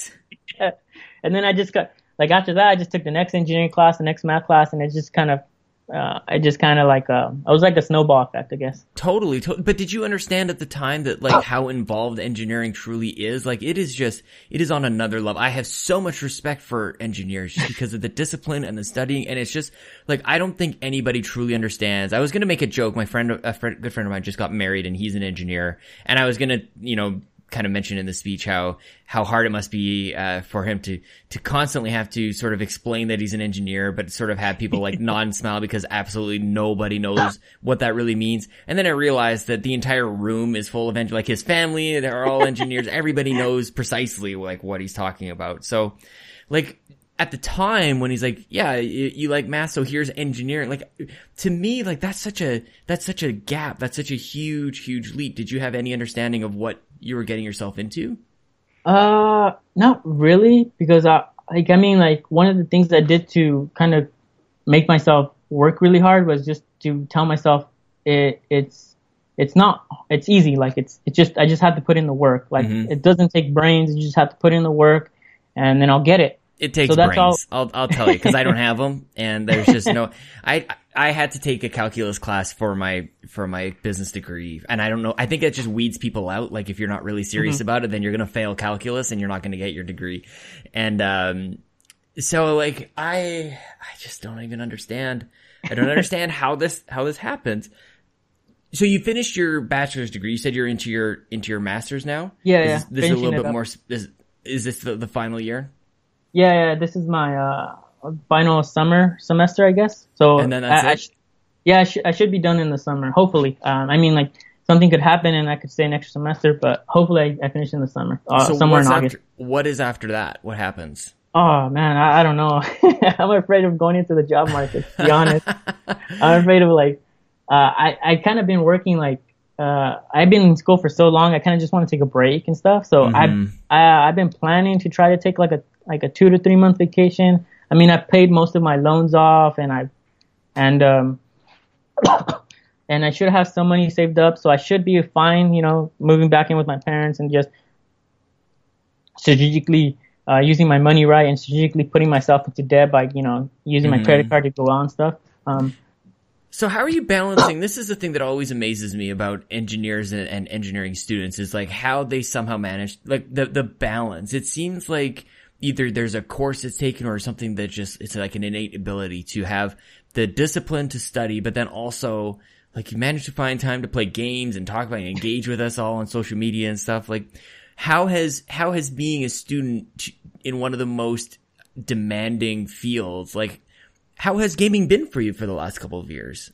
it. *laughs* And then I just got like after that, I just took the next engineering class, the next math class, and it just kind of, uh, I just kind of like, uh, I was like a snowball effect, I guess. Totally, to- but did you understand at the time that like how involved engineering truly is? Like it is just, it is on another level. I have so much respect for engineers because of the discipline and the studying, and it's just like I don't think anybody truly understands. I was gonna make a joke. My friend, a friend, good friend of mine, just got married, and he's an engineer, and I was gonna, you know. Kind of mentioned in the speech how how hard it must be uh, for him to to constantly have to sort of explain that he's an engineer, but sort of have people like *laughs* nod and smile because absolutely nobody knows what that really means. And then I realized that the entire room is full of engineers, like his family. They're all engineers. Everybody knows precisely like what he's talking about. So, like at the time when he's like, yeah, you, you like math, so here's engineering. Like to me, like that's such a that's such a gap. That's such a huge huge leap. Did you have any understanding of what you were getting yourself into? Uh, not really, because I, like, I mean, like, one of the things I did to kind of make myself work really hard was just to tell myself it, it's, it's not, it's easy. Like, it's, it's just, I just have to put in the work. Like, Mhm. it doesn't take brains. You just have to put in the work and then I'll get it. It takes So brains. I'll I'll tell you because I don't have them, and there's just no. I I had to take a calculus class for my for my business degree, and I don't know. I think it just weeds people out. Like if you're not really serious about it, then you're gonna fail calculus, and you're not gonna get your degree. And um, so like I I just don't even understand. I don't understand how this how this happens. So you finished your bachelor's degree. You said you're into your into your master's now. Yeah, Is yeah. This, this is a little bit up. more. Is, is this the, the final year? Yeah, yeah. This is my, uh, final summer semester, I guess. So, And then that's I, I sh- yeah, I, sh- I should be done in the summer, hopefully. Um, I mean, like, something could happen and I could stay an extra semester, but hopefully I, I finish in the summer, uh, so somewhere in August. after, what is after that? What happens? Oh man, I, I don't know. *laughs* I'm afraid of going into the job market. To be honest, *laughs* I'm afraid of like, uh, I I kind of been working like, uh, I've been in school for so long. I kind of just want to take a break and stuff. So Mhm. I've I, I've been planning to try to take like a like a two to three month vacation. I mean, I paid most of my loans off, and I and um *coughs* and I should have some money saved up, so I should be fine. You know, moving back in with my parents and just strategically uh, using my money right and strategically putting myself into debt by you know using my Mhm. credit card to go out and stuff. Um, So how are you balancing? This is the thing that always amazes me about engineers and, and engineering students is like how they somehow manage like the the balance. It seems like either there's a course it's taken or something that just it's like an innate ability to have the discipline to study, but then also like you manage to find time to play games and talk about and engage with us all on social media and stuff. Like how has how has being a student in one of the most demanding fields like how has gaming been for you for the last couple of years?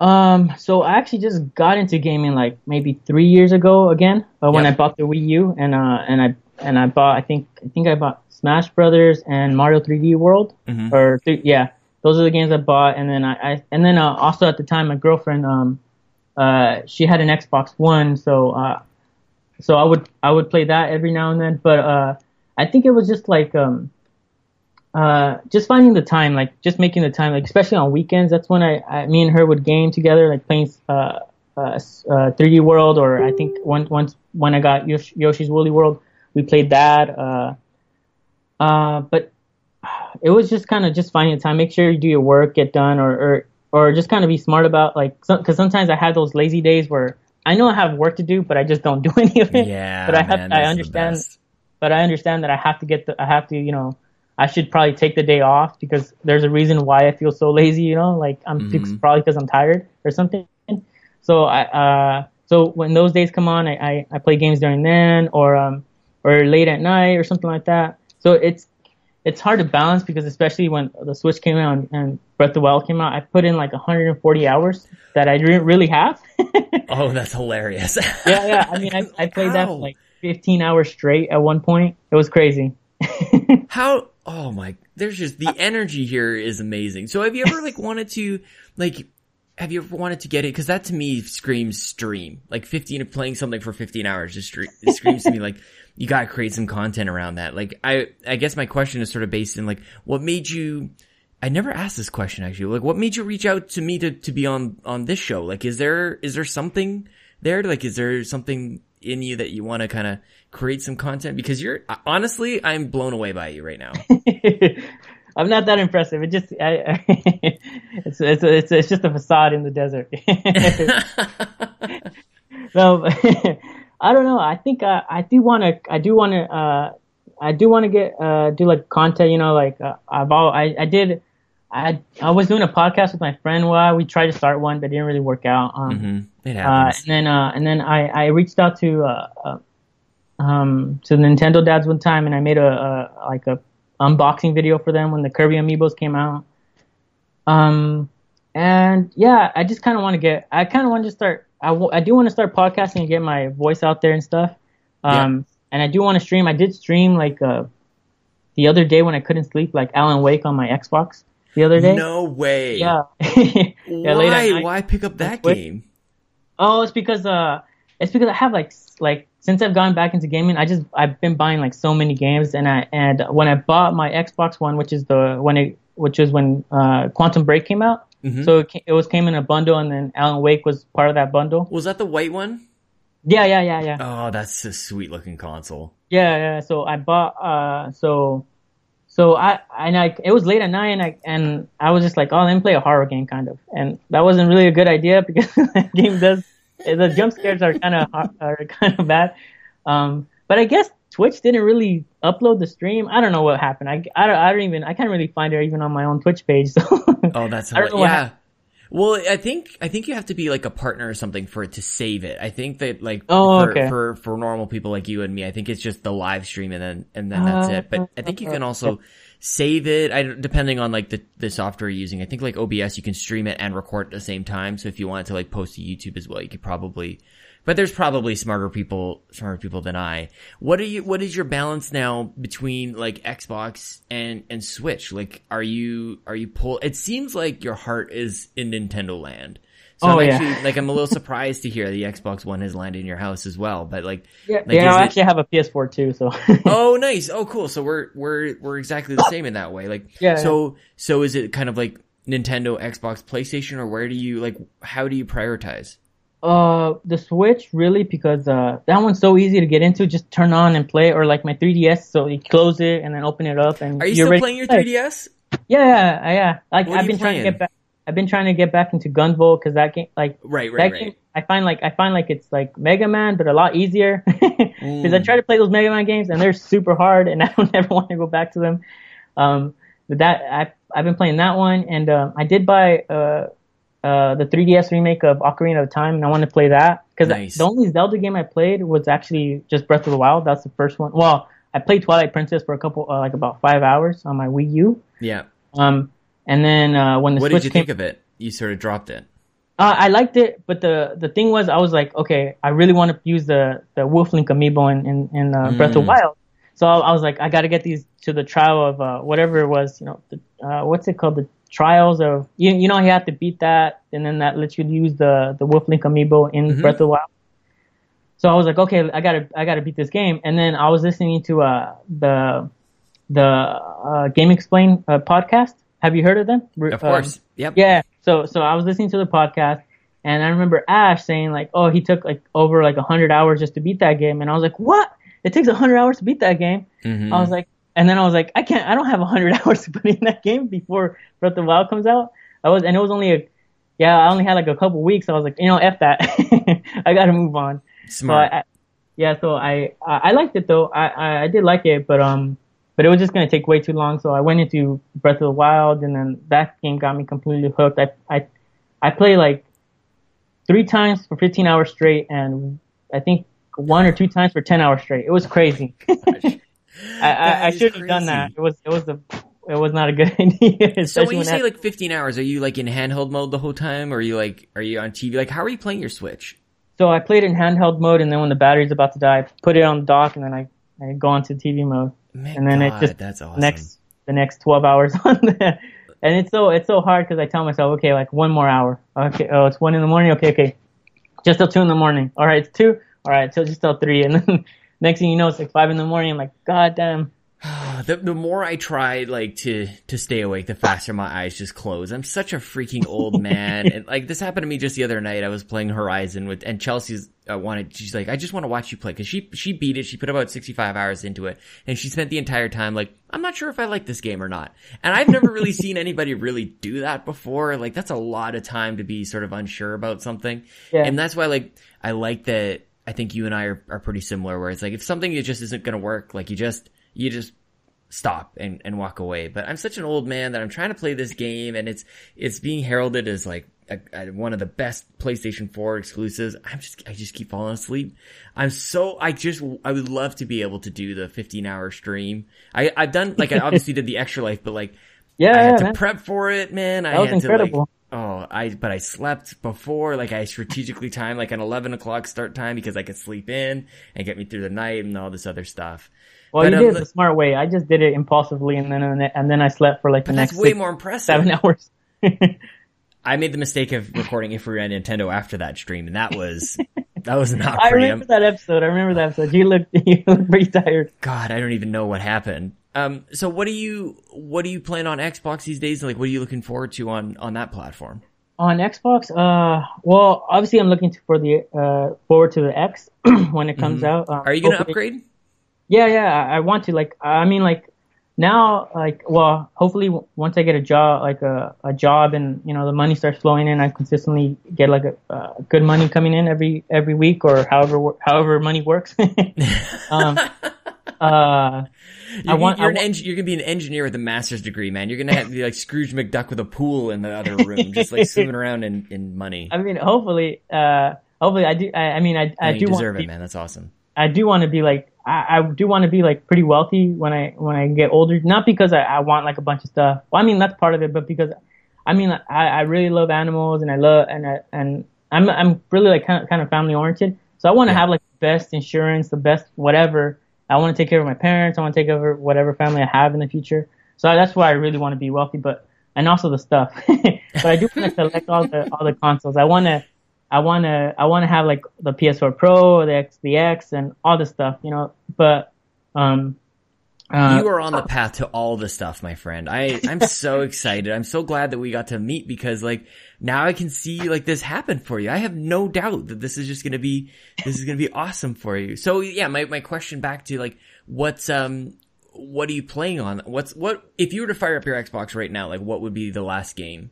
um, so I actually just got into gaming like maybe three years ago again uh, when Yeah. I bought the Wii U and uh and I and I bought I think I think I bought Smash Brothers and Mario 3D World Mhm. or th- yeah those are the games I bought and then I, I and then uh, also at the time my girlfriend um uh, she had an Xbox One, so uh, so I would I would play that every now and then. But uh, I think it was just like um, uh, just finding the time, like just making the time, like especially on weekends. That's when I, I me and her would game together, like playing uh, uh, 3D uh, World, or I think once once when I got Yosh- Yoshi's Woolly World, we played that. Uh, uh, but it was just kind of just finding time. Make sure you do your work, get done, or or, or just kind of be smart about like because sometimes I had those lazy days where I know I have work to do, but I just don't *laughs* do any of it. Yeah, but I man, have I understand, but I understand that I have to get the I have to you know I should probably take the day off because there's a reason why I feel so lazy, you know, like I'm mm-hmm. probably because I'm tired or something. So I, uh, so when those days come on, I, I, I, play games during then or, um, or late at night or something like that. So it's, it's hard to balance because especially when the Switch came out and, and Breath of the Wild came out, I put in like 140 hours that I didn't really have. *laughs* oh, that's hilarious. yeah, yeah. I mean, I, I played How? that for like 15 hours straight at one point. It was crazy. *laughs* How oh my, there's just the energy here is amazing. So have you ever like wanted to like, have you ever wanted to get it? Cause that to me screams stream. Like 15 of playing something for 15 hours just it screams to me like you gotta create some content around that. Like I, I guess my question is sort of based in like what made you, I never asked this question actually. Like what made you reach out to me to, to be on, on this show? Like is there, is there something there? Like is there something in you that you want to kind of create some content? Because you're honestly, I'm blown away by you right now. *laughs* I'm not that impressive. It just, I, I, *laughs* it's, it's, it's, it's just a facade in the desert. *laughs* no, *laughs* I don't know. I think uh, I do want to. I do want to. Uh, I do want to get uh, do like content. You know, like uh, I've all, I I did. I I was doing a podcast with my friend. Well, we tried to start one, but it didn't really work out. Um, mm-hmm. It happens. Uh, and then uh, and then I I reached out to uh, uh um to Nintendo dads one time, and I made a, a like a unboxing video for them when the Kirby amiibos came out. Um, and yeah, I just kind of want to get. I kind of want to start. I, w- I do want to start podcasting and get my voice out there and stuff. Um, yeah. and I do want to stream. I did stream like uh the other day when I couldn't sleep, like Alan Wake on my Xbox the other day. No way. Yeah. *laughs* yeah Why? Why pick up that game? Oh, it's because uh, it's because I have like like since I've gone back into gaming, I just I've been buying like so many games, and I and when I bought my Xbox One, which is the when it which is when uh, Quantum Break came out, mm-hmm. so it, it was came in a bundle, and then Alan Wake was part of that bundle. Was that the white one? Yeah, yeah, yeah, yeah. Oh, that's a sweet looking console. Yeah, yeah. So I bought uh, so so I and I it was late at night and I and I was just like, oh, let me play a horror game, kind of, and that wasn't really a good idea *laughs* because that game does the jump scares are kind of are kind of bad. Um, but I guess Twitch didn't really upload the stream. I don't know what happened. I, I, don't, I don't even I can't really find it even on my own Twitch page. So *laughs* oh, that's yeah. Well, I think I think you have to be like a partner or something for it to save it. I think that like oh, for, okay. for for normal people like you and me, I think it's just the live stream and then and then that's it. Uh, but I think you uh, can uh, also save it. I depending on like the the software you're using. I think like OBS you can stream it and record at the same time. So if you wanted to like post to YouTube as well, you could probably but there's probably smarter people, smarter people than I. What are you, what is your balance now between like Xbox and, and Switch? Like, are you, are you pull, it seems like your heart is in Nintendo land. So oh, I'm yeah. like, I'm a little surprised to hear the Xbox One has landed in your house as well, but like, yeah, like, yeah I actually have a PS4 too, so. *laughs* oh, nice. Oh, cool. So we're, we're, we're exactly the same in that way. Like, yeah. So, so is it kind of like Nintendo, Xbox, PlayStation, or where do you, like, how do you prioritize? Uh, the Switch really because uh that one's so easy to get into. Just turn on and play, or like my 3DS. So you close it and then open it up, and are you still playing your 3DS? Yeah, yeah, yeah. Like what I've been trying to get back. I've been trying to get back into Gunvolt because that game, like, right, right, right. Game, I find like I find like it's like Mega Man, but a lot easier. *laughs* Because mm. I try to play those Mega Man games and they're super hard, and *laughs* I don't ever want to go back to them. Um, but that I I've been playing that one, and um, I did buy uh uh, the 3DS remake of Ocarina of Time, and I want to play that because nice. the only Zelda game I played was actually just Breath of the Wild. That's the first one. Well, I played Twilight Princess for a couple, uh, like about five hours on my Wii U. Yeah. Um, and then uh, when the what Switch did you came, think of it? You sort of dropped it. Uh, I liked it, but the the thing was, I was like, okay, I really want to use the the Wolf Link amiibo in in, in uh, mm. Breath of Wild. So I, I was like, I got to get these to the trial of uh, whatever it was, you know, the, uh, what's it called, the trials of you you know you have to beat that and then that lets you use the the Wolf Link amiibo in Mhm. Breath of the Wild. So I was like, okay, I gotta I gotta beat this game. And then I was listening to uh the the uh, GameXplain uh, podcast. Have you heard of them? Of Um, course. Yep. yeah. So so I was listening to the podcast and I remember Ash saying like, oh, he took like over like a hundred hours just to beat that game, and I was like, what? It takes a hundred hours to beat that game. Mhm. I was like, and then I was like, I can't, I don't have a hundred *laughs* hours to put in that game before Breath of the Wild comes out. I was, and it was only a, yeah, I only had like a couple weeks. I was like, you know, f that, *laughs* I got to move on. So Smart. I, I, yeah, so I, I I liked it though. I, I, I did like it, but um, but it was just gonna take way too long. So I went into Breath of the Wild, and then that game got me completely hooked. I, I, I played like three times for 15 hours straight, and I think one or two times for 10 hours straight. It was crazy. *laughs* I, I, I should have done that. It was, it was a, it was not a good *laughs* idea. So when you say like 15 hours, are you like in handheld mode the whole time? Or are you like, are you on TV? Like, how are you playing your Switch? so I played in handheld mode, and then when the battery's about to die, I put it on the dock, and then I, I go into TV mode. Man, And then it just that's awesome. next the next 12 hours *laughs* on there. And it's so it's so hard because I tell myself, okay, like one more hour. Okay, oh, it's one in the morning. Okay, okay, just till two in the morning. All right, it's two. All right, till just till three. And then *laughs* next thing you know, it's like five in the morning. I'm like, God damn. *sighs* the, the more I try like to to stay awake, the faster my eyes just close. I'm such a freaking old *laughs* man, and like this happened to me just the other night. I was playing Horizon with, and Chelsea's uh, wanted. She's like, I just want to watch you play because she she beat it. She put about 65 hours into it, and she spent the entire time like, I'm not sure if I like this game or not. And I've never really seen anybody really do that before. Like that's a lot of time to be sort of unsure about something, Yeah. and that's why like I like that. I think you and I are, are pretty similar. Where it's like if something just isn't going to work, like you just you just stop and, and walk away. But I'm such an old man that I'm trying to play this game and it's, it's being heralded as like a, a, one of the best PlayStation 4 exclusives. I'm just, I just keep falling asleep. I'm so, I just, I would love to be able to do the 15 hour stream. I, I've done, like I *laughs* obviously did the extra life, but like, Yeah, I yeah, had to man. prep for it, man. I That was had incredible. to like, oh, I, but I slept before, like I strategically timed like an 11 o'clock start time because I could sleep in and get me through the night and all this other stuff. Well, But, you um, did it the smart way. I just did it impulsively, and then and then I slept for like the But that's next way six, more impressive. seven *laughs* hours. I made the mistake of recording if we were on Nintendo after that stream, and that was *laughs* that was not I pretty. remember that episode. I remember that episode. You looked *laughs* you looked pretty tired. God, I don't even know what happened. Um, so what do you what do you plan on Xbox these days? Like, what are you looking forward to on on that platform? On Xbox, uh, well, obviously I'm looking to, for the uh forward to the X *clears throat* when it comes out. Um, Mm-hmm. Are you gonna hopefully- upgrade? Yeah, yeah, I, I want to. Like, I mean, like now, like, well, hopefully w- once I get a job, like a a job, and you know the money starts flowing in, I consistently get like a uh, good money coming in every every week or however however money works. *laughs* um, *laughs* uh, You're, want- you're I an want- you're gonna be an engineer with a master's degree, man. You're gonna have to be like Scrooge McDuck with a pool in the other room, just like swimming *laughs* around in, in money. I mean, hopefully, uh, hopefully I do. I, I mean, I I do deserve to it, be, man. That's awesome. I do want to be like I, I do want to be like pretty wealthy when I when I get older. Not because I, I want like a bunch of stuff. Well, I mean that's part of it, but because I mean I, I really love animals and I love and I, and I'm I'm really like kind of kind of family oriented. So I want to Yeah. have like the best insurance, the best whatever. I want to take care of my parents. I want to take over whatever family I have in the future. So that's why I really want to be wealthy, but and also the stuff. *laughs* but I do want to *laughs* collect all the all the consoles. I want to I want to I want to have like the PS4 Pro, the X, the X, and all this stuff, you know. But um, uh, you are on the path to all the stuff, my friend. I, I'm *laughs* so excited. I'm so glad that we got to meet because like now I can see like this happen for you. I have no doubt that this is just going to be, this is going to be awesome for you. So yeah, my, my question back to like, what's, um, what are you playing on? What's, what, if you were to fire up your Xbox right now, like what would be the last game?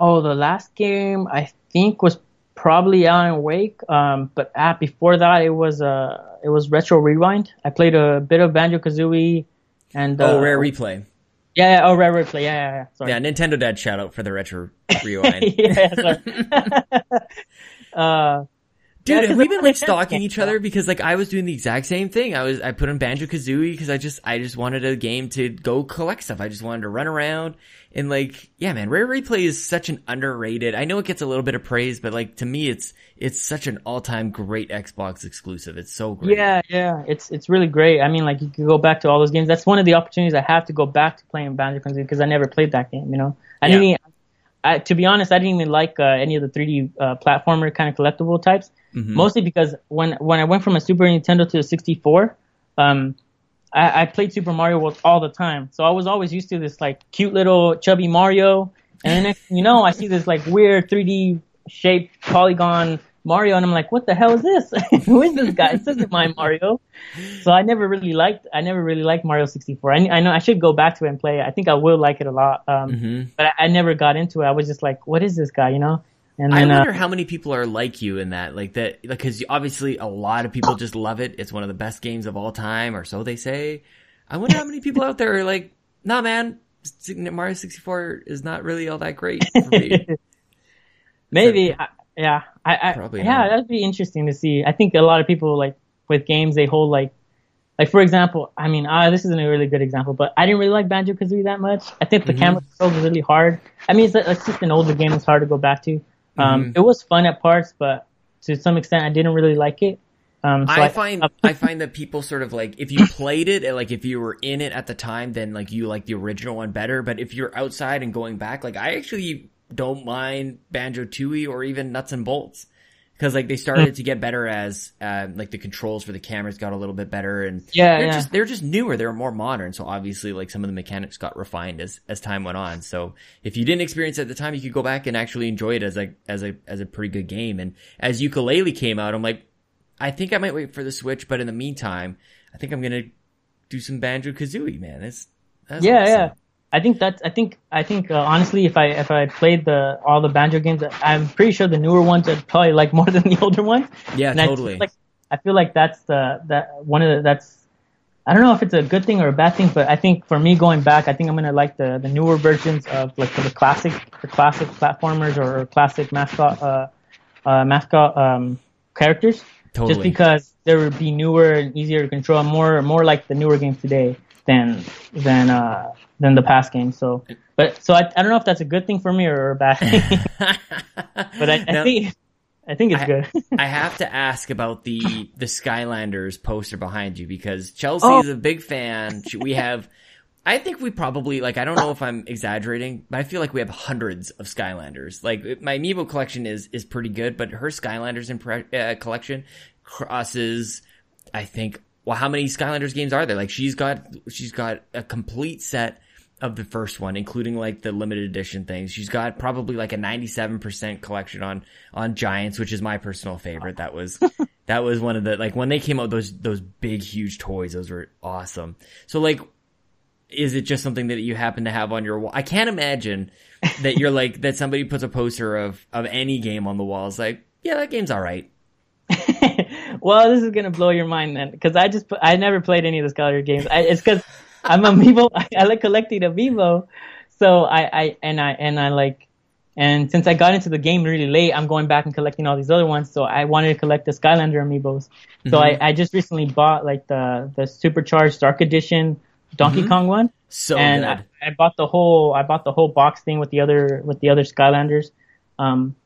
oh, the last game I think was probably Alan Wake. Um, but uh, before that, it was uh, it was Retro Rewind. I played a bit of Banjo Kazooie, and uh, Oh, Rare Replay. Yeah, yeah, oh, Rare Replay. Yeah, yeah, yeah. Sorry. Yeah, Nintendo Dad shout out for the retro *laughs* rewind. yeah, *laughs* *laughs* uh, Dude, Yeah, have we been like stalking each other? Because like I was doing the exact same thing. I was I put on Banjo Kazooie because I just I just wanted a game to go collect stuff. I just wanted to run around and like yeah, man, Rare Replay is such an underrated. I know it gets a little bit of praise, but like to me, it's it's such an all time great Xbox exclusive. It's so great. Yeah, yeah, it's it's really great. I mean, like you could go back to all those games. That's one of the opportunities I have to go back to playing Banjo Kazooie because I never played that game. You know, I didn't. Even, I, to be honest, I didn't even like uh, any of the 3D uh, platformer kind of collectible types. Mm-hmm. Mostly because when when I went from a Super Nintendo to a 64, um, I, I played Super Mario World all the time. So I was always used to this like cute little chubby Mario, and then you know, I see this like weird 3D shaped polygon Mario, and I'm like, what the hell is this? *laughs* Who is this guy? This isn't my Mario. So I never really liked I never really liked Mario 64. I, I know I should go back to it and play it. I think I will like it a lot. Um, Mm-hmm. but I, I never got into it. I was just like, what is this guy? You know. And I then, uh, wonder how many people are like you in that, like that, because obviously a lot of people just love it. It's one of the best games of all time, or so they say. I wonder how many people out there are like, nah, man, Mario 64 is not really all that great for me. *laughs* Maybe, I, yeah, I, I Probably yeah, not. that'd be interesting to see. I think a lot of people like with games they hold like, like for example, I mean, uh, this isn't a really good example, but I didn't really like Banjo Kazooie that much. I think the Mm-hmm. camera controls really hard. I mean, it's, it's just an older game; it's hard to go back to. Um, Mhm. It was fun at parts, but to some extent, I didn't really like it. Um, so I find I find that people sort of like if you *coughs* played it, and, like if you were in it at the time, then like you like the original one better. But if you're outside and going back, like I actually don't mind Banjo Tooie or even Nuts and Bolts because like they started to get better as uh, like the controls for the cameras got a little bit better and Yeah, they're yeah. just they're just newer, they're more modern. So obviously like some of the mechanics got refined as as time went on. So if you didn't experience it at the time, you could go back and actually enjoy it as a as a as a pretty good game. And as Yooka-Laylee came out, I'm like. I think I might wait for the Switch, but in the meantime, I think I'm gonna do some Banjo Kazooie, man. It's that's yeah, awesome. yeah. I think that's. I think. I think. Uh, honestly, if I if I played the all the banjo games, I'm pretty sure the newer ones I'd probably like more *laughs* than the older ones. Yeah, And I totally. feel like I feel like that's the that one of the that's. I don't know if it's a good thing or a bad thing, but I think for me going back, I think I'm gonna like the the newer versions of like the classic the classic platformers or classic mascot uh, uh mascot um characters. Totally. Just because they would be newer and easier to control, more more like the newer games today than than uh than the past game. So, but so I, I don't know if that's a good thing for me or a bad thing, *laughs* but I, I think I think it's I- good. *laughs* I have to ask about the the Skylanders poster behind you because Chelsea Oh. is a big fan. We have, I think we probably like. I don't know if I'm exaggerating, but I feel like we have hundreds of Skylanders. Like my Amiibo collection is is pretty good, but her Skylanders impre- uh, collection crosses. I think. Well, how many Skylanders games are there? Like she's got she's got a complete set of the first one, including like the limited edition things. She's got probably like a 97% collection on, on Giants, which is my personal favorite. That was, *laughs* that was one of the, like when they came out, those, those big, huge toys, those were awesome. So like, is it just something that you happen to have on your wall? I can't imagine that you're like, that somebody puts a poster of, of any game on the wall. It's like, yeah, that game's alright. *laughs* well, this is gonna blow your mind then, because I just I never played any of the Skylar games. I, it's because I'm *laughs* amiibo. I, I like collecting amiibo, so I, I and I and I like, and since I got into the game really late, I'm going back and collecting all these other ones. So I wanted to collect the Skylander amiibos. So I, I just recently bought like the the supercharged Dark Edition Donkey Kong one So and. I, I bought the whole I bought the whole box thing with the other with the other Skylanders. Um,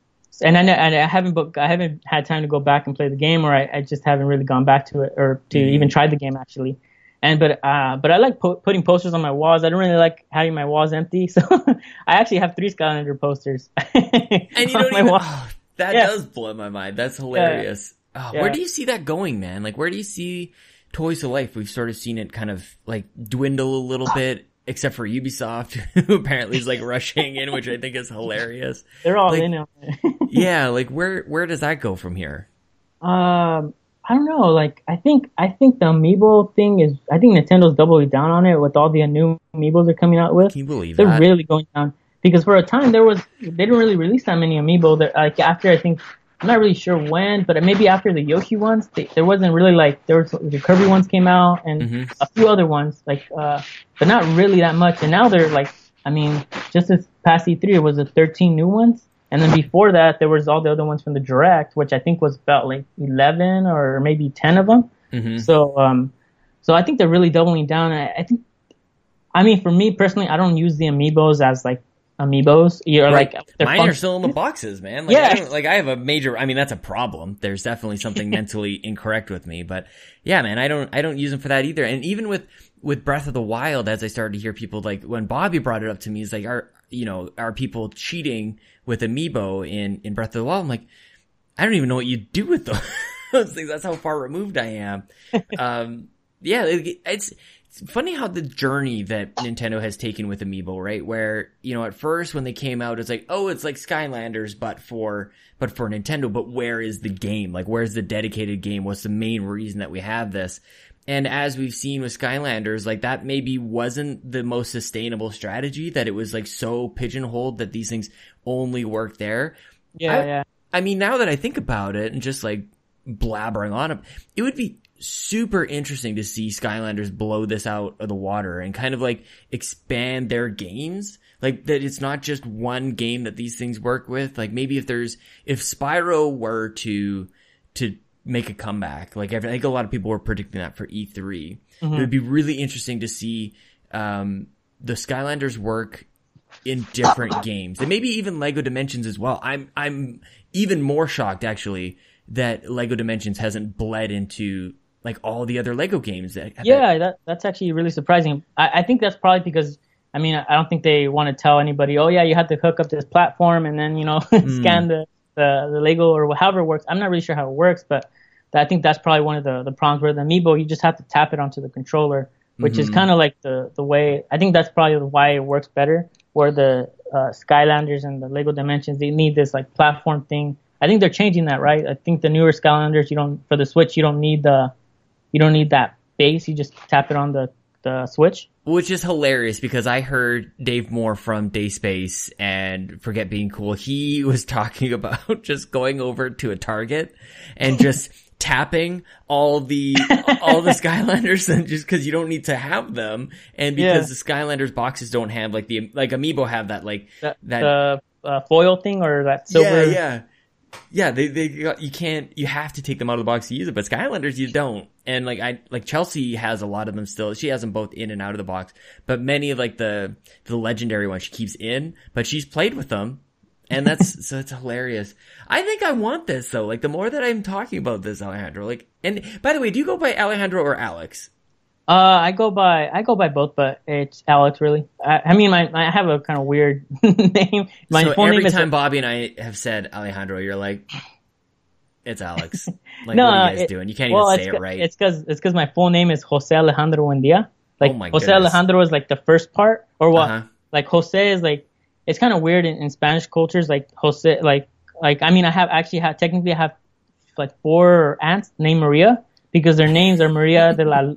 and I, and I haven't book, I haven't had time to go back and play the game, or I, I just haven't really gone back to it or to Mm-hmm. even try the game actually. And but uh, but I like po- putting posters on my walls. I don't really like having my walls empty, *laughs* so I actually have three Skylander posters. *laughs* and you on don't my even, wall. oh, that Yeah. does blow my mind. That's hilarious. Oh, Yeah. Where do you see that going, man? Like, where do you see Toys to Life? We've sort of seen it kind of like dwindle a little bit, except for Ubisoft, *laughs* who apparently is like rushing in, which I think is hilarious. *laughs* They're all like- in it. *laughs* Yeah, like where where does that go from here? Um, I don't know. Like, I think I think the amiibo thing is. I think Nintendo's doubling down on it with all the new amiibos they're coming out with. Can you believe They're that? really going down because for a time there was they didn't really release that many amiibo. That like after I think I'm not really sure when, but maybe after the Yoshi ones, they, there wasn't really like there was the Kirby ones came out and Mhm. a few other ones like uh, but not really that much. And now they're like, I mean, just this past E3 it was the 13 new ones. And then before that, there was all the other ones from the direct, which I think was about like 11 or maybe 10 of them. Mm-hmm. So, um, so I think they're really doubling down. I, I think, I mean, for me personally, I don't use the amiibos as like amiibos. You're Right. like, Mine fun- are still in the boxes, man. Like, Yeah. I like I have a major. I mean, that's a problem. There's definitely something *laughs* mentally incorrect with me. But yeah, man, I don't. I don't use them for that either. And even with with Breath of the Wild, as I started to hear people like when Bobby brought it up to me, he's like, "Are you know are people cheating with amiibo in in Breath of the Wild?" I'm like, I don't even know what you do with those, *laughs* things. That's how far removed I am. *laughs* um, yeah, it- it's funny how the journey that Nintendo has taken with Amiibo, right? Where you know at first when they came out, it's like, oh, it's like Skylanders, but for but for Nintendo. But where is the game? Like, where's the dedicated game? What's the main reason that we have this? And as we've seen with Skylanders, like that maybe wasn't the most sustainable strategy. That it was like so pigeonholed that these things only work there. yeah, I- yeah. I mean, now that I think about it and just like blabbering on it, it would be super interesting to see Skylanders blow this out of the water and kind of like expand their games. Like that it's not just one game that these things work with. Like maybe if there's, if Spyro were to, to make a comeback, like I think a lot of people were predicting that for E3, it would be really interesting to see, um, the Skylanders work in different *coughs* games and maybe even Lego Dimensions as well. I'm I'm even more shocked actually that Lego Dimensions hasn't bled into like all the other Lego games that Yeah, that that's actually really surprising. I, I think that's probably because I mean I don't think they want to tell anybody. Oh yeah, you have to hook up this platform and then you know *laughs* scan the, the the Lego or however it works. I'm not really sure how it works, but I think that's probably one of the the problems with the Amiibo. You just have to tap it onto the controller, which is kind of like the the way. I think that's probably why it works better. Where the uh, Skylanders and the Lego Dimensions, they need this like platform thing. I think they're changing that, right? I think the newer Skylanders, you don't for the Switch, you don't need the you don't need that base. You just tap it on the the Switch. which is hilarious because I heard Dave Moore from Dayspace and Forget Being Cool. He *laughs* was talking about *laughs* just going over to a Target and *laughs* just tapping all the all the Skylanders and just because you don't need to have them and because Yeah. the Skylanders boxes don't have like the like Amiibo have that like That, that the uh, foil thing or that silver. yeah yeah yeah they they you can't you have to take them out of the box to use it but Skylanders you don't. And like I like Chelsea has a lot of them still. She has them both in and out of the box. But many of like the the legendary ones she keeps in but she's played with them. And that's *laughs* so it's hilarious. I think I want this though. Like the more that I'm talking about this Alejandro like and by the way do you go by Alejandro or Alex Uh, I go by I go by both, but it's Alex really. I, I mean, my, I have a kind of weird *laughs* name. My so full every name is time Bobby and I have said Alejandro you're like it's Alex *laughs* like No, what are you guys it- doing you can't well, even it's say it right It's because it's because my full name is Jose Alejandro Buendia. Like Oh my Jose goodness. Alejandro is like the first part, or what? Uh-huh. Like Jose is like it's kind of weird in, in Spanish cultures. Like Jose, like like I mean, I have actually have technically I have like four aunts named Maria because their names are Maria de la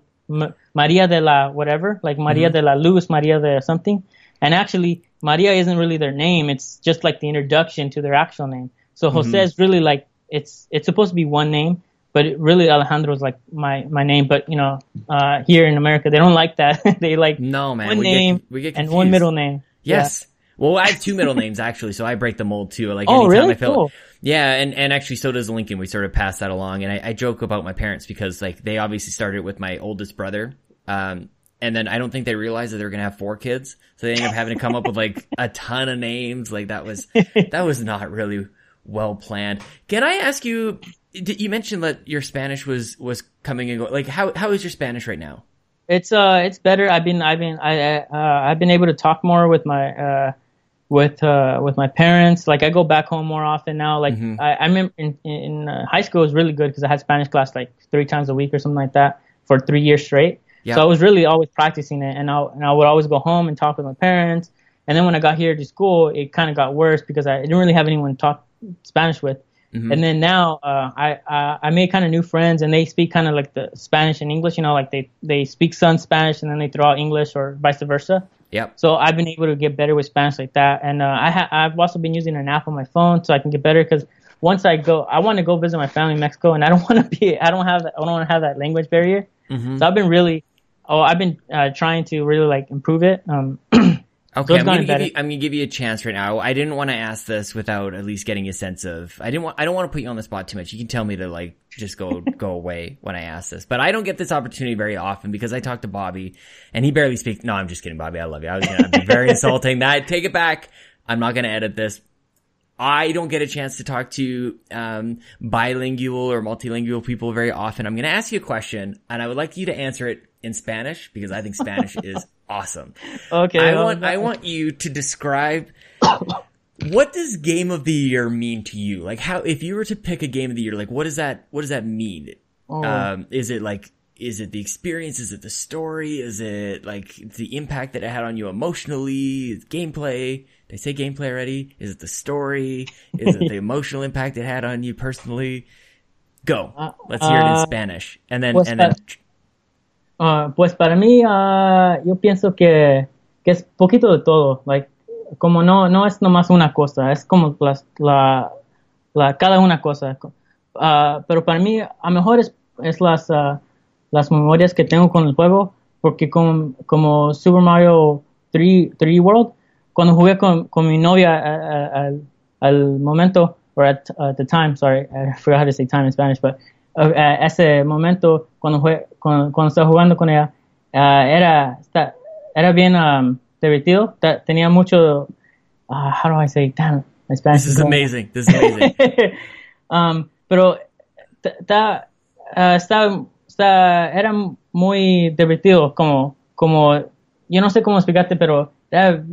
Maria de la whatever, like Maria Mm-hmm. de la Luz, Maria de something. And actually, Maria isn't really their name. It's just like the introduction to their actual name. So Jose Mm-hmm. is really like it's it's supposed to be one name, but it really Alejandro is like my my name. But you know, uh, here in America, they don't like that. *laughs* they like No, man. one we name get, we get and one middle name. Yes. Well, I have two middle names actually, so I break the mold too. Like Oh, anytime really? I feel Cool. Yeah, and, and actually so does Lincoln. We sort of pass that along. And I, I joke about my parents because like they obviously started with my oldest brother. Um, and then I don't think they realized that they were gonna have four kids. So they ended up having to come up with like a ton of names. Like that was, that was not really well planned. Can I ask you, did you mentioned that your Spanish was, was coming and going. Like how, how is your Spanish right now? It's uh, it's better. I've been, I've been, I, I, uh, I've been able to talk more with my, uh, with, uh, with my parents. Like I go back home more often now. Like I, I remember in, in uh, high school it was really good because I had Spanish class like three times a week or something like that for three years straight. Yeah. So I was really always practicing it, and I, and I would always go home and talk with my parents. And then when I got here to school, it kind of got worse because I didn't really have anyone to talk Spanish with. And then now, uh, I, I I made kind of new friends, and they speak kind of like the Spanish and English. You know, like they they speak some Spanish and then they throw out English or vice versa. Yep. So I've been able to get better with Spanish like that, and uh, I ha- I've also been using an app on my phone so I can get better because once I go, I want to go visit my family in Mexico, and I don't *laughs* want to be, I don't have, that, I don't want to have that language barrier. So I've been really, oh, I've been uh, trying to really like improve it. Um, *clears throat* Okay, So I'm gonna, give you, I'm gonna give you a chance right now. I didn't want to ask this without at least getting a sense of. I didn't want. I don't want to put you on the spot too much. You can tell me to like just go *laughs* go away when I ask this, but I don't get this opportunity very often because I talk to Bobby and he barely speaks. No, I'm just kidding, Bobby. I love you. I was gonna be very *laughs* insulting. That take it back. I'm not gonna edit this. I don't get a chance to talk to um, bilingual or multilingual people very often. I'm going to ask you a question, and I would like you to answer it in Spanish because I think Spanish *laughs* is awesome. Okay. I well, want I want you to describe what does game of the year mean to you? Like how if you were to pick a game of the year, like what does that what does that mean? Oh. Um, is it like is it the experience? Is it the story? Is it like the impact that it had on you emotionally? Is gameplay? Did I say gameplay already? Is it the story? Is it the *laughs* emotional impact it had on you personally? Go. Let's hear it in uh, Spanish. And then and then Ah, pues para mí, ah, yo pienso que, que es poquito de todo. Like, como no, no es nomás una cosa, es como las, la, la, cada una cosa. Ah, pero para mí, a lo mejor es, es las, las memorias que tengo con el juego, porque como, como Super Mario 3, 3 World, cuando jugué con, con mi novia a- a- al, al momento, or at the time, sorry, I forgot how to say time in Spanish, but uh, uh, ese momento cuando, cuando, cuando estaba jugando con ella, ah, era, está- era bien um, divertido, tenía mucho, ah, how do I say, damn, my Spanish this is amazing. This is amazing. *laughs* um, pero ta- ah, está, está- era muy divertido, como, como, yo no sé cómo explicarte, pero era-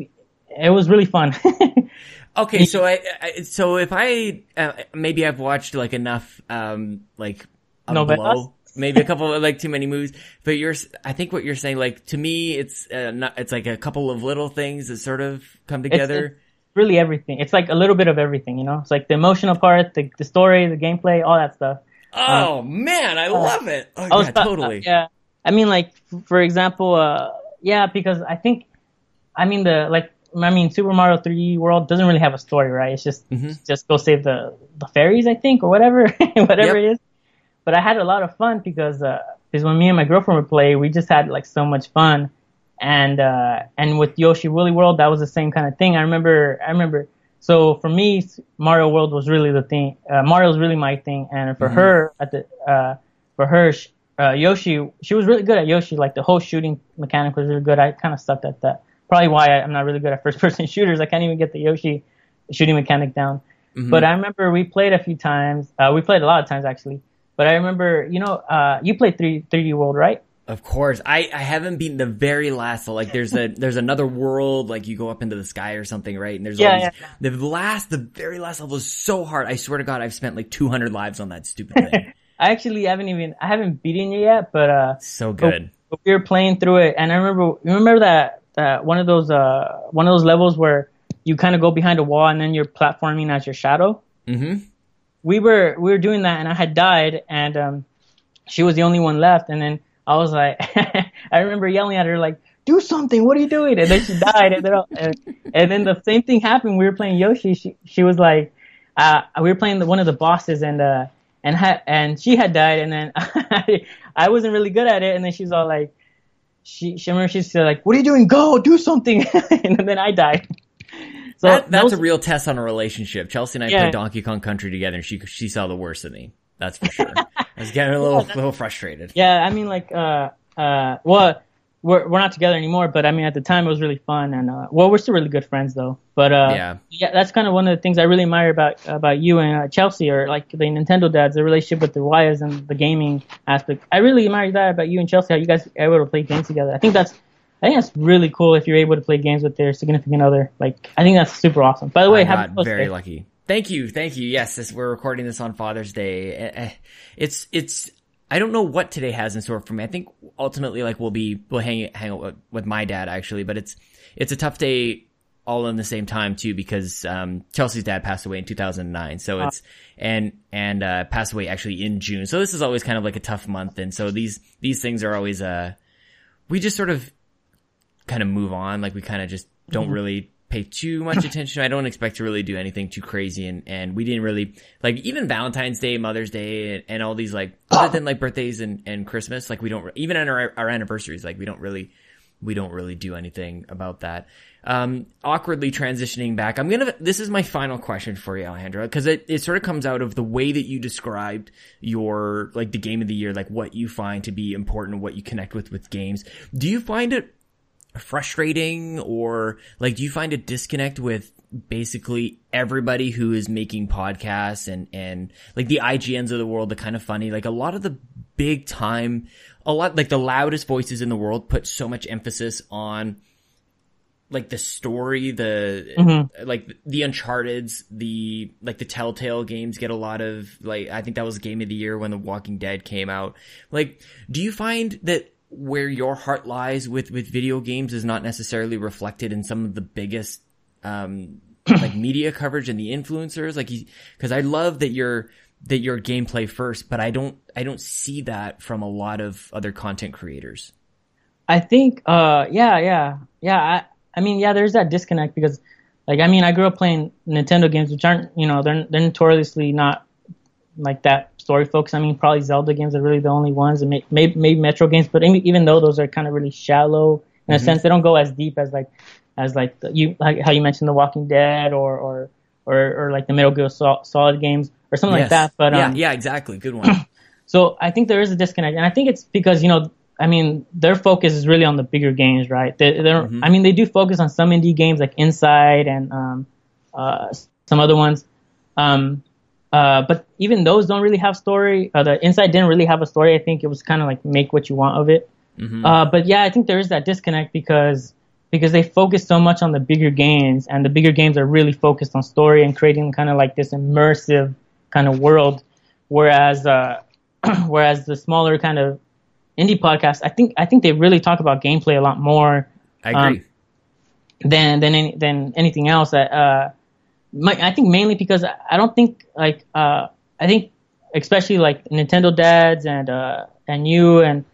it was really fun. *laughs* Okay, so I, I so if I uh, maybe I've watched like enough um like a Novelas? blow, maybe a couple of like too many movies, but you're I think what you're saying like to me it's uh, not it's like a couple of little things that sort of come together. really everything. It's like a little bit of everything, you know? It's like the emotional part, the, the story, the gameplay, all that stuff. oh man, I love it. Oh yeah, totally. Yeah. I mean, like, for example, uh, yeah, because I think, I mean, the, like, I mean, Super Mario 3D World doesn't really have a story, right? It's just, Mhm. just go save the, the fairies, I think, or whatever, *laughs* whatever Yep. it is. But I had a lot of fun because, uh, because when me and my girlfriend would play, we just had like so much fun. And, uh, and with Yoshi Woolly World, that was the same kind of thing. I remember, I remember, so for me, Mario World was really the thing. Uh, Mario was really my thing. And for her, at the, uh, for her, uh, Yoshi, she was really good at Yoshi. Like the whole shooting mechanic was really good. I kind of sucked at that. Probably why I, I'm not really good at first person *laughs* shooters. I can't even get the Yoshi shooting mechanic down. But I remember we played a few times. Uh, we played a lot of times actually. But I remember, you know, uh, you played 3, 3D World, right? Of course, I, I haven't beaten the very last. So like, there's a *laughs* there's another world like you go up into the sky or something, right? And there's Yeah, all these, yeah. the last, the very last level is so hard. I swear to God, I've spent like 200 lives on that stupid thing. *laughs* I actually haven't even, I haven't beaten you yet, but, uh, so good. but we were playing through it, and I remember, you remember that that one of those uh one of those levels where you kind of go behind a wall and then you're platforming as your shadow. Mm-hmm. We were we were doing that, and I had died, and um, she was the only one left, and then I was like, *laughs* I remember yelling at her like. Do something! What are you doing? And then she died, and then and, and then the same thing happened. We were playing Yoshi. She she was like, uh, we were playing the, one of the bosses, and uh, and ha- and she had died, and then *laughs* I, I wasn't really good at it, and then she's all like, she, she remember she said like, "What are you doing? Go do something!" *laughs* and then I died. So That, that's those- a real test on a relationship. Chelsea and I Yeah. played Donkey Kong Country together, and she she saw the worst of me. That's for sure. I was getting a little little frustrated. yeah. I mean, like, uh, uh, well, we're we're not together anymore, but I mean, at the time it was really fun, and uh, well, we're still really good friends though. But uh, Yeah. yeah, that's kind of one of the things I really admire about about you and uh, Chelsea, or like the Nintendo dads, the relationship with the wives and the gaming aspect. I really admire that about you and Chelsea, how you guys are able to play games together. I think that's I think that's really cool if you're able to play games with their significant other. Like, I think that's super awesome. By the way, I happy got Father's very Day. lucky. Thank you, thank you. Yes, this, we're recording this on Father's Day. Eh, eh, It's it's. I don't know what today has in store for me. I think ultimately, like we'll be we'll hang hang out with, with my dad actually, but it's it's a tough day all in the same time too because um, Chelsea's dad passed away in 2009. So it's and and uh, passed away actually in June. So this is always kind of like a tough month, and so these these things are always uh we just sort of kind of move on. Like we kind of just don't really pay too much *laughs* attention. I don't expect to really do anything too crazy. And, and we didn't really like even Valentine's Day, Mother's Day and, and all these like, other than like birthdays and, and Christmas, like we don't, even on our, our anniversaries, like we don't really we don't really do anything about that. Um, awkwardly transitioning back, I'm gonna, this is my final question for you, Alejandro, because it, it sort of comes out of the way that you described your, like the game of the year, like what you find to be important, what you connect with with games. Do you find it frustrating or like do you find a disconnect with basically everybody who is making podcasts and and like the IGNs of the world the kind of funny like a lot of the big time a lot like the loudest voices in the world put so much emphasis on like the story the Mm-hmm. like the uncharted's the like the telltale games get a lot of like i think that was game of the year when the walking dead came out like do you find that where your heart lies with with video games is not necessarily reflected in some of the biggest um *clears throat* like media coverage and the influencers like because i love that you're that you're gameplay first but i don't i don't see that from a lot of other content creators I think, uh, yeah, yeah, yeah. I, I mean, yeah, there's that disconnect because, like, I mean, I grew up playing Nintendo games, which aren't, you know, they're they're notoriously not like that story focused. I mean, probably Zelda games are really the only ones, and maybe maybe Metroid games, but even though those are kind of really shallow in a sense, they don't go as deep as like as like the, you like how you mentioned The Walking Dead or or or, or like the Metal Gear Solid games or something like that. But yeah um, yeah exactly good one *clears throat* so I think there is a disconnect, and I think it's because you know, I mean, their focus is really on the bigger games, right? They, they're, I mean, they do focus on some indie games like Inside and um, uh, some other ones, um, uh, but even those don't really have story. Uh, the Inside didn't really have a story. I think it was kind of like make what you want of it. Uh, but yeah, I think there is that disconnect because because they focus so much on the bigger games, and the bigger games are really focused on story and creating kind of like this immersive kind of world, whereas uh, *clears throat* whereas the smaller kind of indie podcasts, I think I think they really talk about gameplay a lot more i agree Um, than than any, than anything else. Uh, my, I think mainly because I don't think like uh, I think especially like Nintendo dads and uh, and you and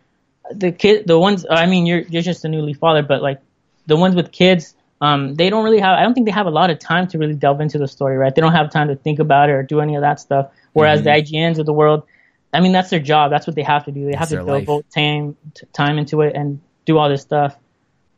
the kid the ones I mean you're you're just a newly father, but like the ones with kids. Um, they don't really have. I don't think they have a lot of time to really delve into the story, right? They don't have time to think about it or do any of that stuff. Whereas the IGNs of the world, I mean, that's their job. That's what they have to do. They have That's to devote time t- time into it and do all this stuff.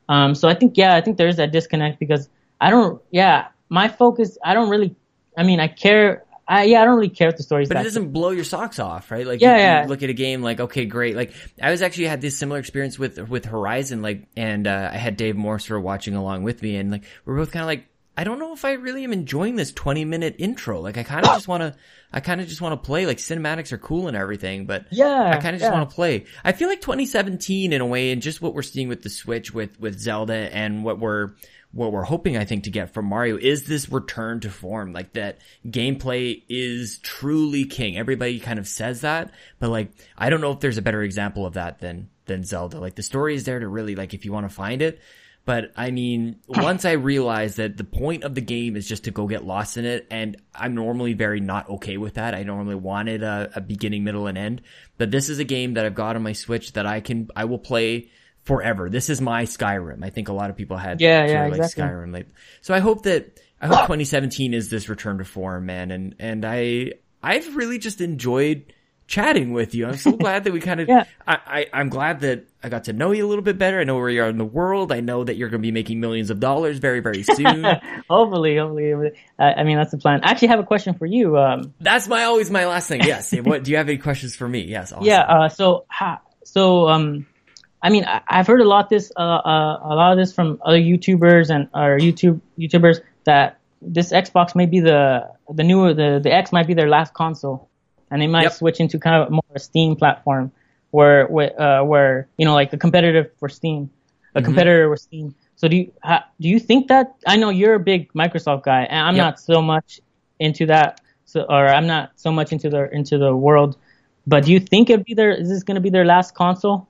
Um, so I think, yeah, I think there is that disconnect because I don't, yeah, my focus, I don't really, I mean, I care, I, yeah, I don't really care if the story's but it doesn't blow your socks off, right? Like, Yeah, you, you yeah. look at a game like, okay, great. Like, I was actually had this similar experience with with Horizon, like, and uh, I had Dave Morse for watching along with me, and like, we're both kind of like, I don't know if I really am enjoying this twenty minute intro. Like, I kind of just want to, I kind of just want to play. Like, cinematics are cool and everything, but Yeah, I kind of just yeah. want to play. I feel like 2017 in a way, and just what we're seeing with the Switch, with with Zelda, and what we're what we're hoping, I think, to get from Mario is this return to form. Like that gameplay is truly king. Everybody kind of says that, but like I don't know if there's a better example of that than than Zelda. Like the story is there to really like if you want to find it. But I mean, *clears throat* once I realized that the point of the game is just to go get lost in it, and I'm normally very not okay with that. I normally wanted a, uh, a beginning, middle, and end. But this is a game that I've got on my Switch that I can, I will play forever. This is my Skyrim. I think a lot of people had Yeah, yeah, like exactly. Skyrim. Like, so I hope that I hope 2017 is this return to form, man. And and I I've really just enjoyed chatting with you. I'm so *laughs* glad that we kind of. Yeah. I, I I'm glad that I got to know you a little bit better. I know where you are in the world. I know that you're going to be making millions of dollars very very *laughs* soon. hopefully, hopefully, I mean, that's the plan. I actually have a question for you. Um, That's my always my last thing. Yes. *laughs* what do you have any questions for me? Yes. Awesome. yeah. Uh, so, ha, so, um, I mean, I, I've heard a lot this, uh, uh, a lot of this from other YouTubers and or YouTube YouTubers that this Xbox may be the the newer the the X might be their last console, and they might Yep. switch into kind of more a Steam platform where where uh, where you know like a competitive for Steam, a competitor with Steam. So do you ha, do you think that I know you're a big Microsoft guy, and I'm Yep. not so much into that, so or I'm not so much into the into the world. But do you think it'd be their? Is this going to be their last console?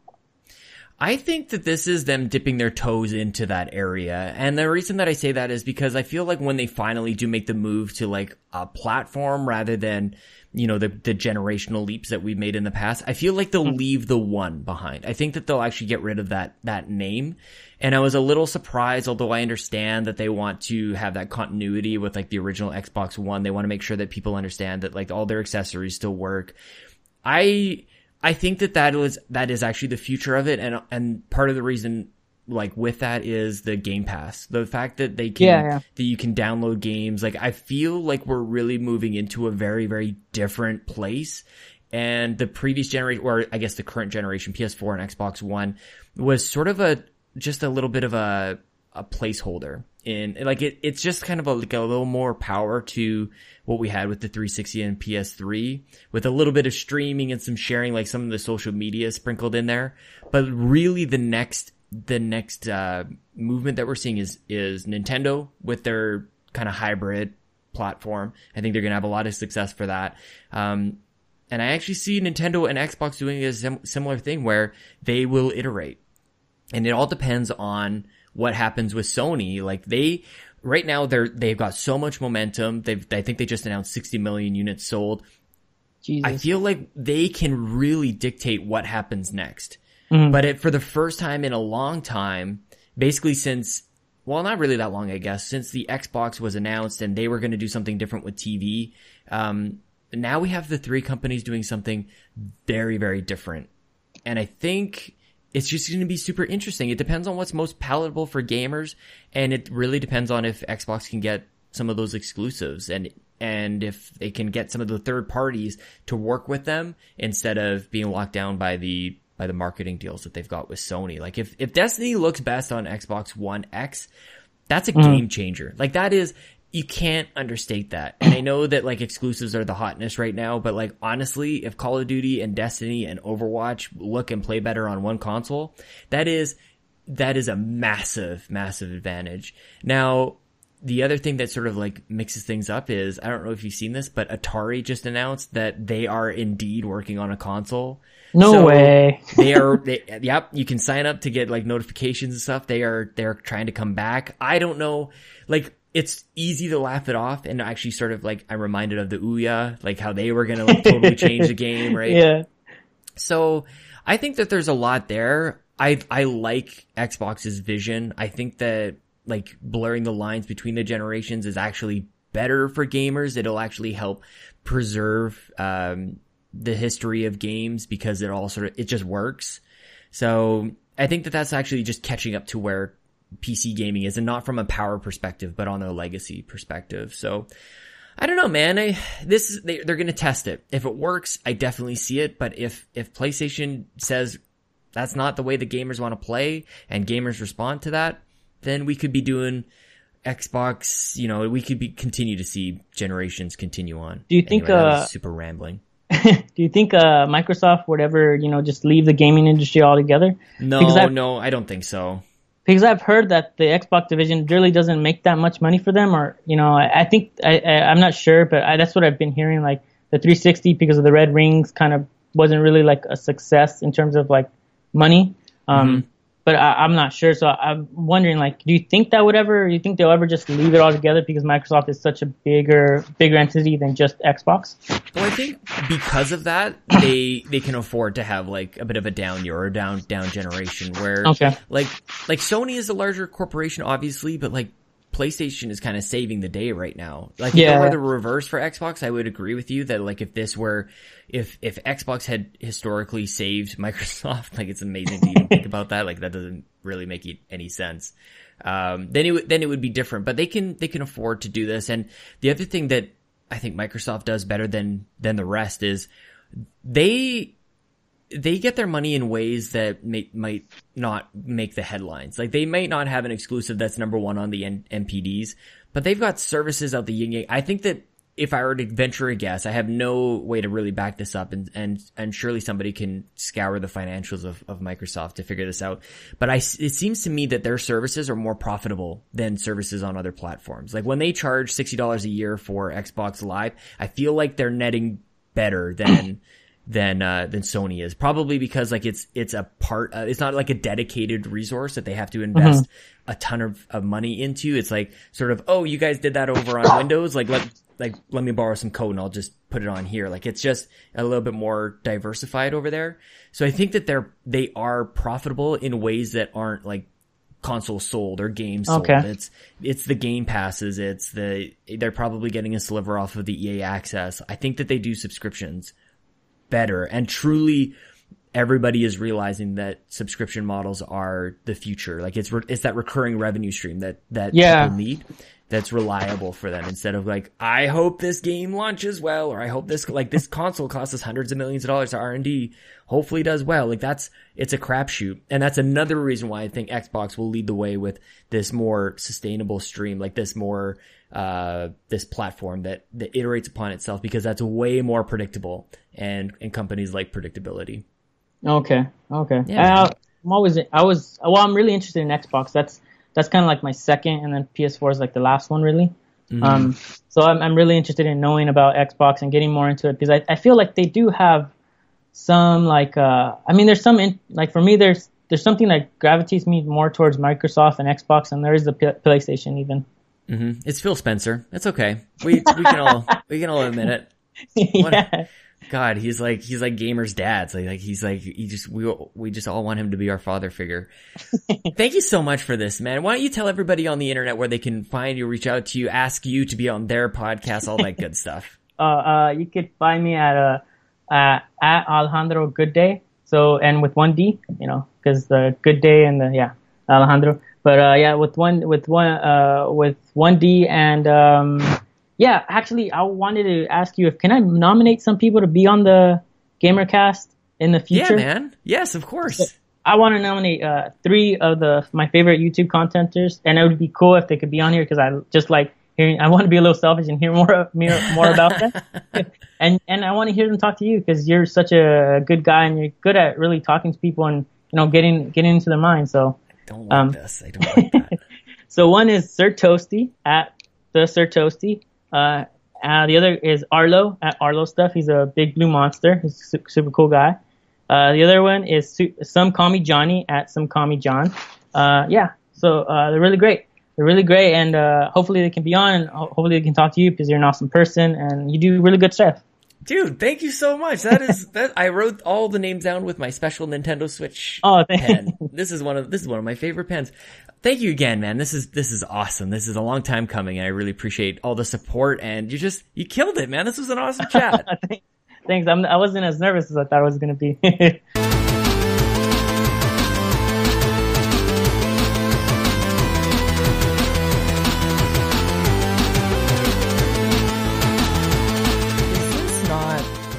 I think that this is them dipping their toes into that area. And the reason that I say that is because I feel like when they finally do make the move to like a platform rather than, you know, the, the generational leaps that we've made in the past, I feel like they'll mm-hmm. leave the one behind. I think that they'll actually get rid of that, that name. And I was a little surprised, although I understand that they want to have that continuity with like the original Xbox One. They want to make sure that people understand that like all their accessories still work. I I think that that was that is actually the future of it, and and part of the reason like with that is the Game Pass. The fact that they can Yeah, yeah. that you can download games. Like I feel like we're really moving into a very very different place. And the previous generation, or I guess the current generation, PS4 and Xbox One, was sort of a just a little bit of a a placeholder. In like it, it's just kind of a, like a little more power to what we had with the 360 and PS3, with a little bit of streaming and some sharing, like some of the social media sprinkled in there. But really, the next the next uh, movement that we're seeing is is Nintendo with their kind of hybrid platform. I think they're going to have a lot of success for that. Um, and I actually see Nintendo and Xbox doing a sim- similar thing where they will iterate. And it all depends on what happens with Sony. Like they, right now they're, they've got so much momentum. They've, I think they just announced 60 million units sold. Jesus. I feel like they can really dictate what happens next. Mhm. But it, for the first time in a long time, basically since, well, not really that long, I guess, since the Xbox was announced and they were going to do something different with TV, um, now we have the three companies doing something very, very different. And I think it's just going to be super interesting. It depends on what's most palatable for gamers, and it really depends on if Xbox can get some of those exclusives and and if they can get some of the third parties to work with them instead of being locked down by the by the marketing deals that they've got with Sony. Like if if Destiny looks best on Xbox One X, that's a mm-hmm. game changer. Like that is you can't understate that. And I know that like exclusives are the hotness right now, but like honestly, if Call of Duty and Destiny and Overwatch look and play better on one console, that is that is a massive, massive advantage. Now, the other thing that sort of like mixes things up is I don't know if you've seen this, but Atari just announced that they are indeed working on a console. no So, way. *laughs* they are they, *laughs* yep you can sign up to get like notifications and stuff they are they're trying to come back i don't know like it's easy to laugh it off and actually sort of like i'm reminded of the Ouya like how they were gonna like totally *laughs* change the game right Yeah. so I think that there's a lot there. I I like Xbox's vision. I think that like blurring the lines between the generations is actually better for gamers. It'll actually help preserve um, the history of games because it all sort of it just works. So I think that that's actually just catching up to where PC gaming is, and not from a power perspective, but on a legacy perspective. So I don't know, man. I this is they, they're going to test it. If it works, I definitely see it. But if if PlayStation says that's not the way the gamers want to play, and gamers respond to that, then we could be doing Xbox. You know, we could be continue to see generations continue on. Do you think, Anyway, uh, super rambling? *laughs* Do you think uh, Microsoft would ever, you know, just leave the gaming industry altogether? No, I've- no, I don't think so. Because I've heard that the Xbox division really doesn't make that much money for them, or you know, I, I think I, I, I'm not sure, but I, that's what I've been hearing. Like the 360, because of the red rings, kind of wasn't really like a success in terms of like money. Um, But I, I'm not sure, so I'm wondering, like, do you think that would ever? Do you think they'll ever just leave it all together because Microsoft is such a bigger, bigger entity than just Xbox? Well, I think because of that, they they can afford to have like a bit of a down year or a down down generation where Okay. like like Sony is a larger corporation, obviously, but like PlayStation is kind of saving the day right now. Like if it were the reverse for Xbox, I would agree with you that like if this were if if Xbox had historically saved *laughs* Microsoft, like it's amazing to even think about that. Like that doesn't really make any sense. Um, then it would then it would be different. But they can they can afford to do this. And the other thing that I think Microsoft does better than than the rest is they they get their money in ways that may, might not make the headlines. Like they might not have an exclusive that's number one on the N- NPDs, but they've got services out the yin yang. I think that if I were to venture a guess, I have no way to really back this up and, and, and surely somebody can scour the financials of, of Microsoft to figure this out. But I, it seems to me that their services are more profitable than services on other platforms. Like when they charge $60 a year for Xbox Live, I feel like they're netting better than than uh, than Sony is. Probably because like it's it's a part. Uh, it's not like a dedicated resource that they have to invest a ton of, of money into. It's like sort of oh you guys did that over on *coughs* Windows. Like let like let me borrow some code and I'll just put it on here. Like it's just a little bit more diversified over there. So I think that they're they are profitable in ways that aren't like console sold or games sold. Okay. It's it's the game passes. It's the they're probably getting a sliver off of the EA access. I think that they do subscriptions better and truly everybody is realizing that subscription models are the future. Like it's, re- it's that recurring revenue stream that, that Yeah. people need that's reliable for them instead of like, I hope this game launches well, or I hope this, like this console costs us hundreds of millions of dollars to R&D. Hopefully it does well. Like that's, it's a crapshoot. And that's another reason why I think Xbox will lead the way with this more sustainable stream, like this more, uh, this platform that, that iterates upon itself because that's way more predictable and, and companies like predictability. Okay. Okay. Yeah. Uh, I'm always I was well. I'm really interested in Xbox. That's that's kind of like my second, and then PS4 is like the last one, really. Mm-hmm. Um, so I'm I'm really interested in knowing about Xbox and getting more into it because I I feel like they do have some like uh I mean there's some in, like for me there's there's something that gravitates me more towards Microsoft and Xbox, and there is the P- PlayStation even. Mm-hmm. It's Phil Spencer. It's okay. We, we can all, we can all admit it. *laughs* yeah. God, he's like he's like gamers' dads. Like, like he's like he just we we just all want him to be our father figure. *laughs* Thank you so much for this, man. Why don't you tell everybody on the internet where they can find you, reach out to you, ask you to be on their podcast, all that good stuff. *laughs* uh, uh, you could find me at uh, uh, at Alejandro Good Day. So and with one D, you know, because the Good Day and the yeah Alejandro. But uh, yeah, with one with one uh, with one D and um, yeah, actually, I wanted to ask you if can I nominate some people to be on the GamerCast in the future? Yeah, man. Yes, of course. I want to nominate uh, three of the my favorite YouTube contenters, and it would be cool if they could be on here because I just like hearing. I want to be a little selfish and hear more more, more about them, *laughs* and and I want to hear them talk to you because you're such a good guy and you're good at really talking to people and you know getting getting into their mind. So Don't like Um, this. I don't like that. *laughs* so one is Sir Toasty at the Sir Toasty. Uh, uh, the other is Arlo at Arlo Stuff. He's a big blue monster. He's a su- super cool guy. Uh, the other one is su- Some Call Me Johnny at Some Call Me John. Uh, yeah, so uh, they're really great. They're really great, and uh, hopefully they can be on, and ho- hopefully they can talk to you because you're an awesome person and you do really good stuff. Dude, thank you so much. That is *laughs* that I wrote all the names down with my special Nintendo Switch Oh, thank pen. This is one of this is one of my favorite pens. Thank you again, man. This is this is awesome. This is a long time coming, and I really appreciate all the support. And you just you killed it, man. This was an awesome chat. *laughs* Thanks. I'm, I wasn't as nervous as I thought I was going to be. *laughs*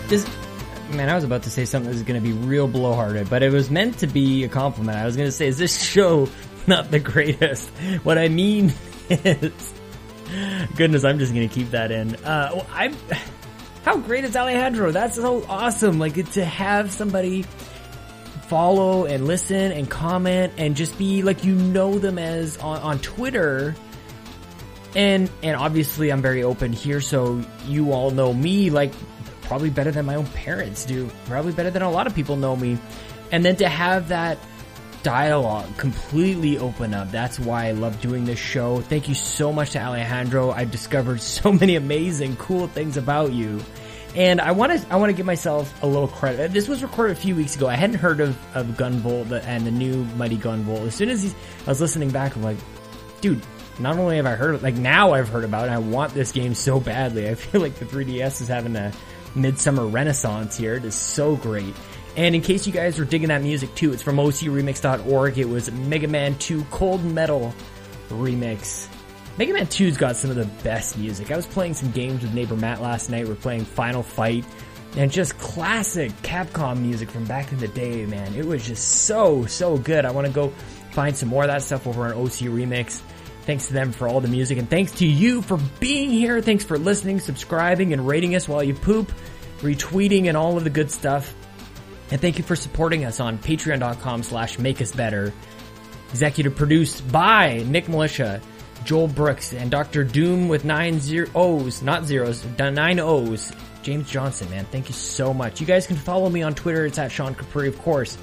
this? Man, I was about to say something that was going to be real blowharded, but it was meant to be a compliment. I was going to say, is this show not the greatest? What I mean *laughs* is, goodness, I'm just going to keep that in. Uh, I'm. How great is Alejandro? That's so awesome. Like to have somebody follow and listen and comment and just be like you know them as on, on Twitter. And and obviously I'm very open here, so you all know me like probably better than my own parents do. Probably better than a lot of people know me. And then to have that dialogue completely open up. That's why I love doing this show. Thank you so much to Alejandro. I've discovered *laughs* so many amazing, cool things about you. And I want to, I want to give myself a little credit. Uh, this was recorded a few weeks ago. I hadn't heard of, of Gunvolt and the new Mighty Gunvolt. As soon as I was listening back, I'm like, dude, not only have I heard, like now I've heard about it, I want this game so badly. I feel like the 3DS is having a midsummer renaissance here. It is so great. And in case you guys were digging that music too, it's from ocremix.org. It was Mega Man 2 Cold Metal remix. Mega Man 2's got some of the best music. I was playing some games with neighbor Matt last night. We're playing Final Fight and just classic Capcom music from back in the day, man. It was just so, so good. I want to go find some more of that stuff over on OC Remix. Thanks to them for all the music and thanks to you for being here. Thanks for listening, subscribing, and rating us while you poop, retweeting, and all of the good stuff. And thank you for supporting us on patreon.com slash make us better. Executive produced by Nick Militia, Joel Brooks, and Dr. Doom with nine zero O's, not zeros, nine O's. James Johnson, man, thank you so much. You guys can follow me on Twitter. It's at Sean Capri, of course.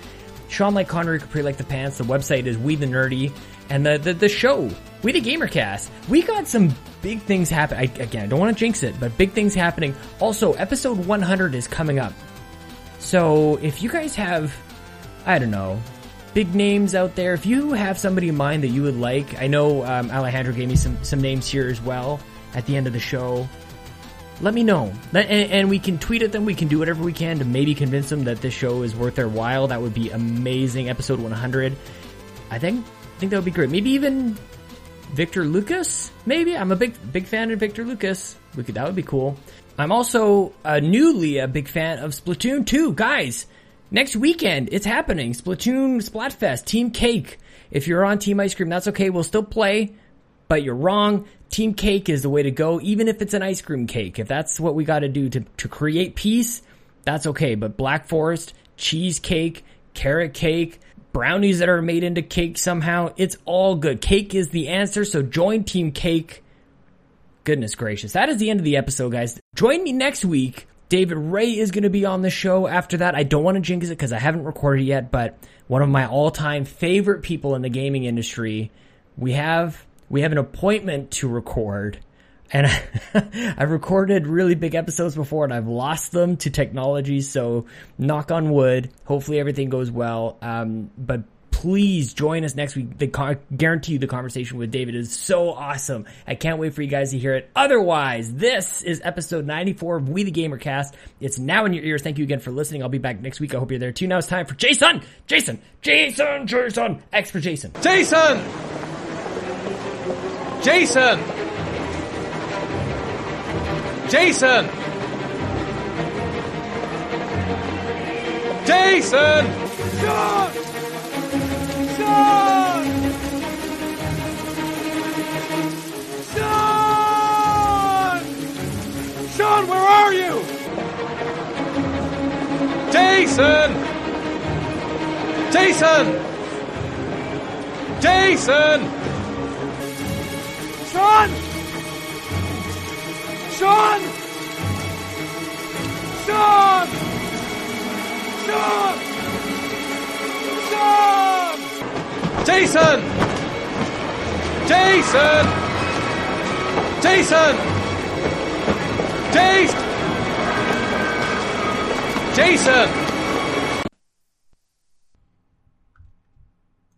Sean like Connery, Capri like the pants. The website is We the Nerdy, and the the, the show We the Gamercast. We got some big things happen. I, again, I don't want to jinx it, but big things happening. Also, episode 100 is coming up. So if you guys have, I don't know, big names out there, if you have somebody in mind that you would like, I know um, Alejandro gave me some some names here as well at the end of the show. let me know. And, and, we can tweet at them. We can do whatever we can to maybe convince them that this show is worth their while. That would be amazing. Episode 100. I think, I think that would be great. Maybe even Victor Lucas. Maybe I'm a big, big fan of Victor Lucas. We could, that would be cool. I'm also uh, newly a big fan of Splatoon 2. Guys, next weekend it's happening. Splatoon Splatfest, Team Cake. If you're on Team Ice Cream, that's okay. We'll still play, but you're wrong. Team Cake is the way to go, even if it's an ice cream cake. If that's what we got to do to to create peace, that's okay. But Black Forest, cheesecake, carrot cake, brownies that are made into cake somehow, it's all good. Cake is the answer. So join Team Cake. Goodness gracious. That is the end of the episode, guys. Join me next week. David Ray is going to be on the show after that. I don't want to jinx it because I haven't recorded it yet, but one of my all-time favorite people in the gaming industry. We have we have an appointment to record. And *laughs* I've recorded really big episodes before and I've lost them to technology. So knock on wood. Hopefully everything goes well. Um, but please join us next week. The guarantee you the conversation with David is so awesome. I can't wait for you guys to hear it. Otherwise, this is episode 94 of We the Gamer Cast. It's now in your ears. Thank you again for listening. I'll be back next week. I hope you're there too. Now it's time for Jason! Jason! Jason! Jason! X for Jason. Jason! Jason! Jason! Jason! Jason! Sean! Sean! Sean, where are you? Jason! Jason! Jason! Sean! Sean! Sean! Sean! Sean! Jason! Jason! Jason! Jason! Jason!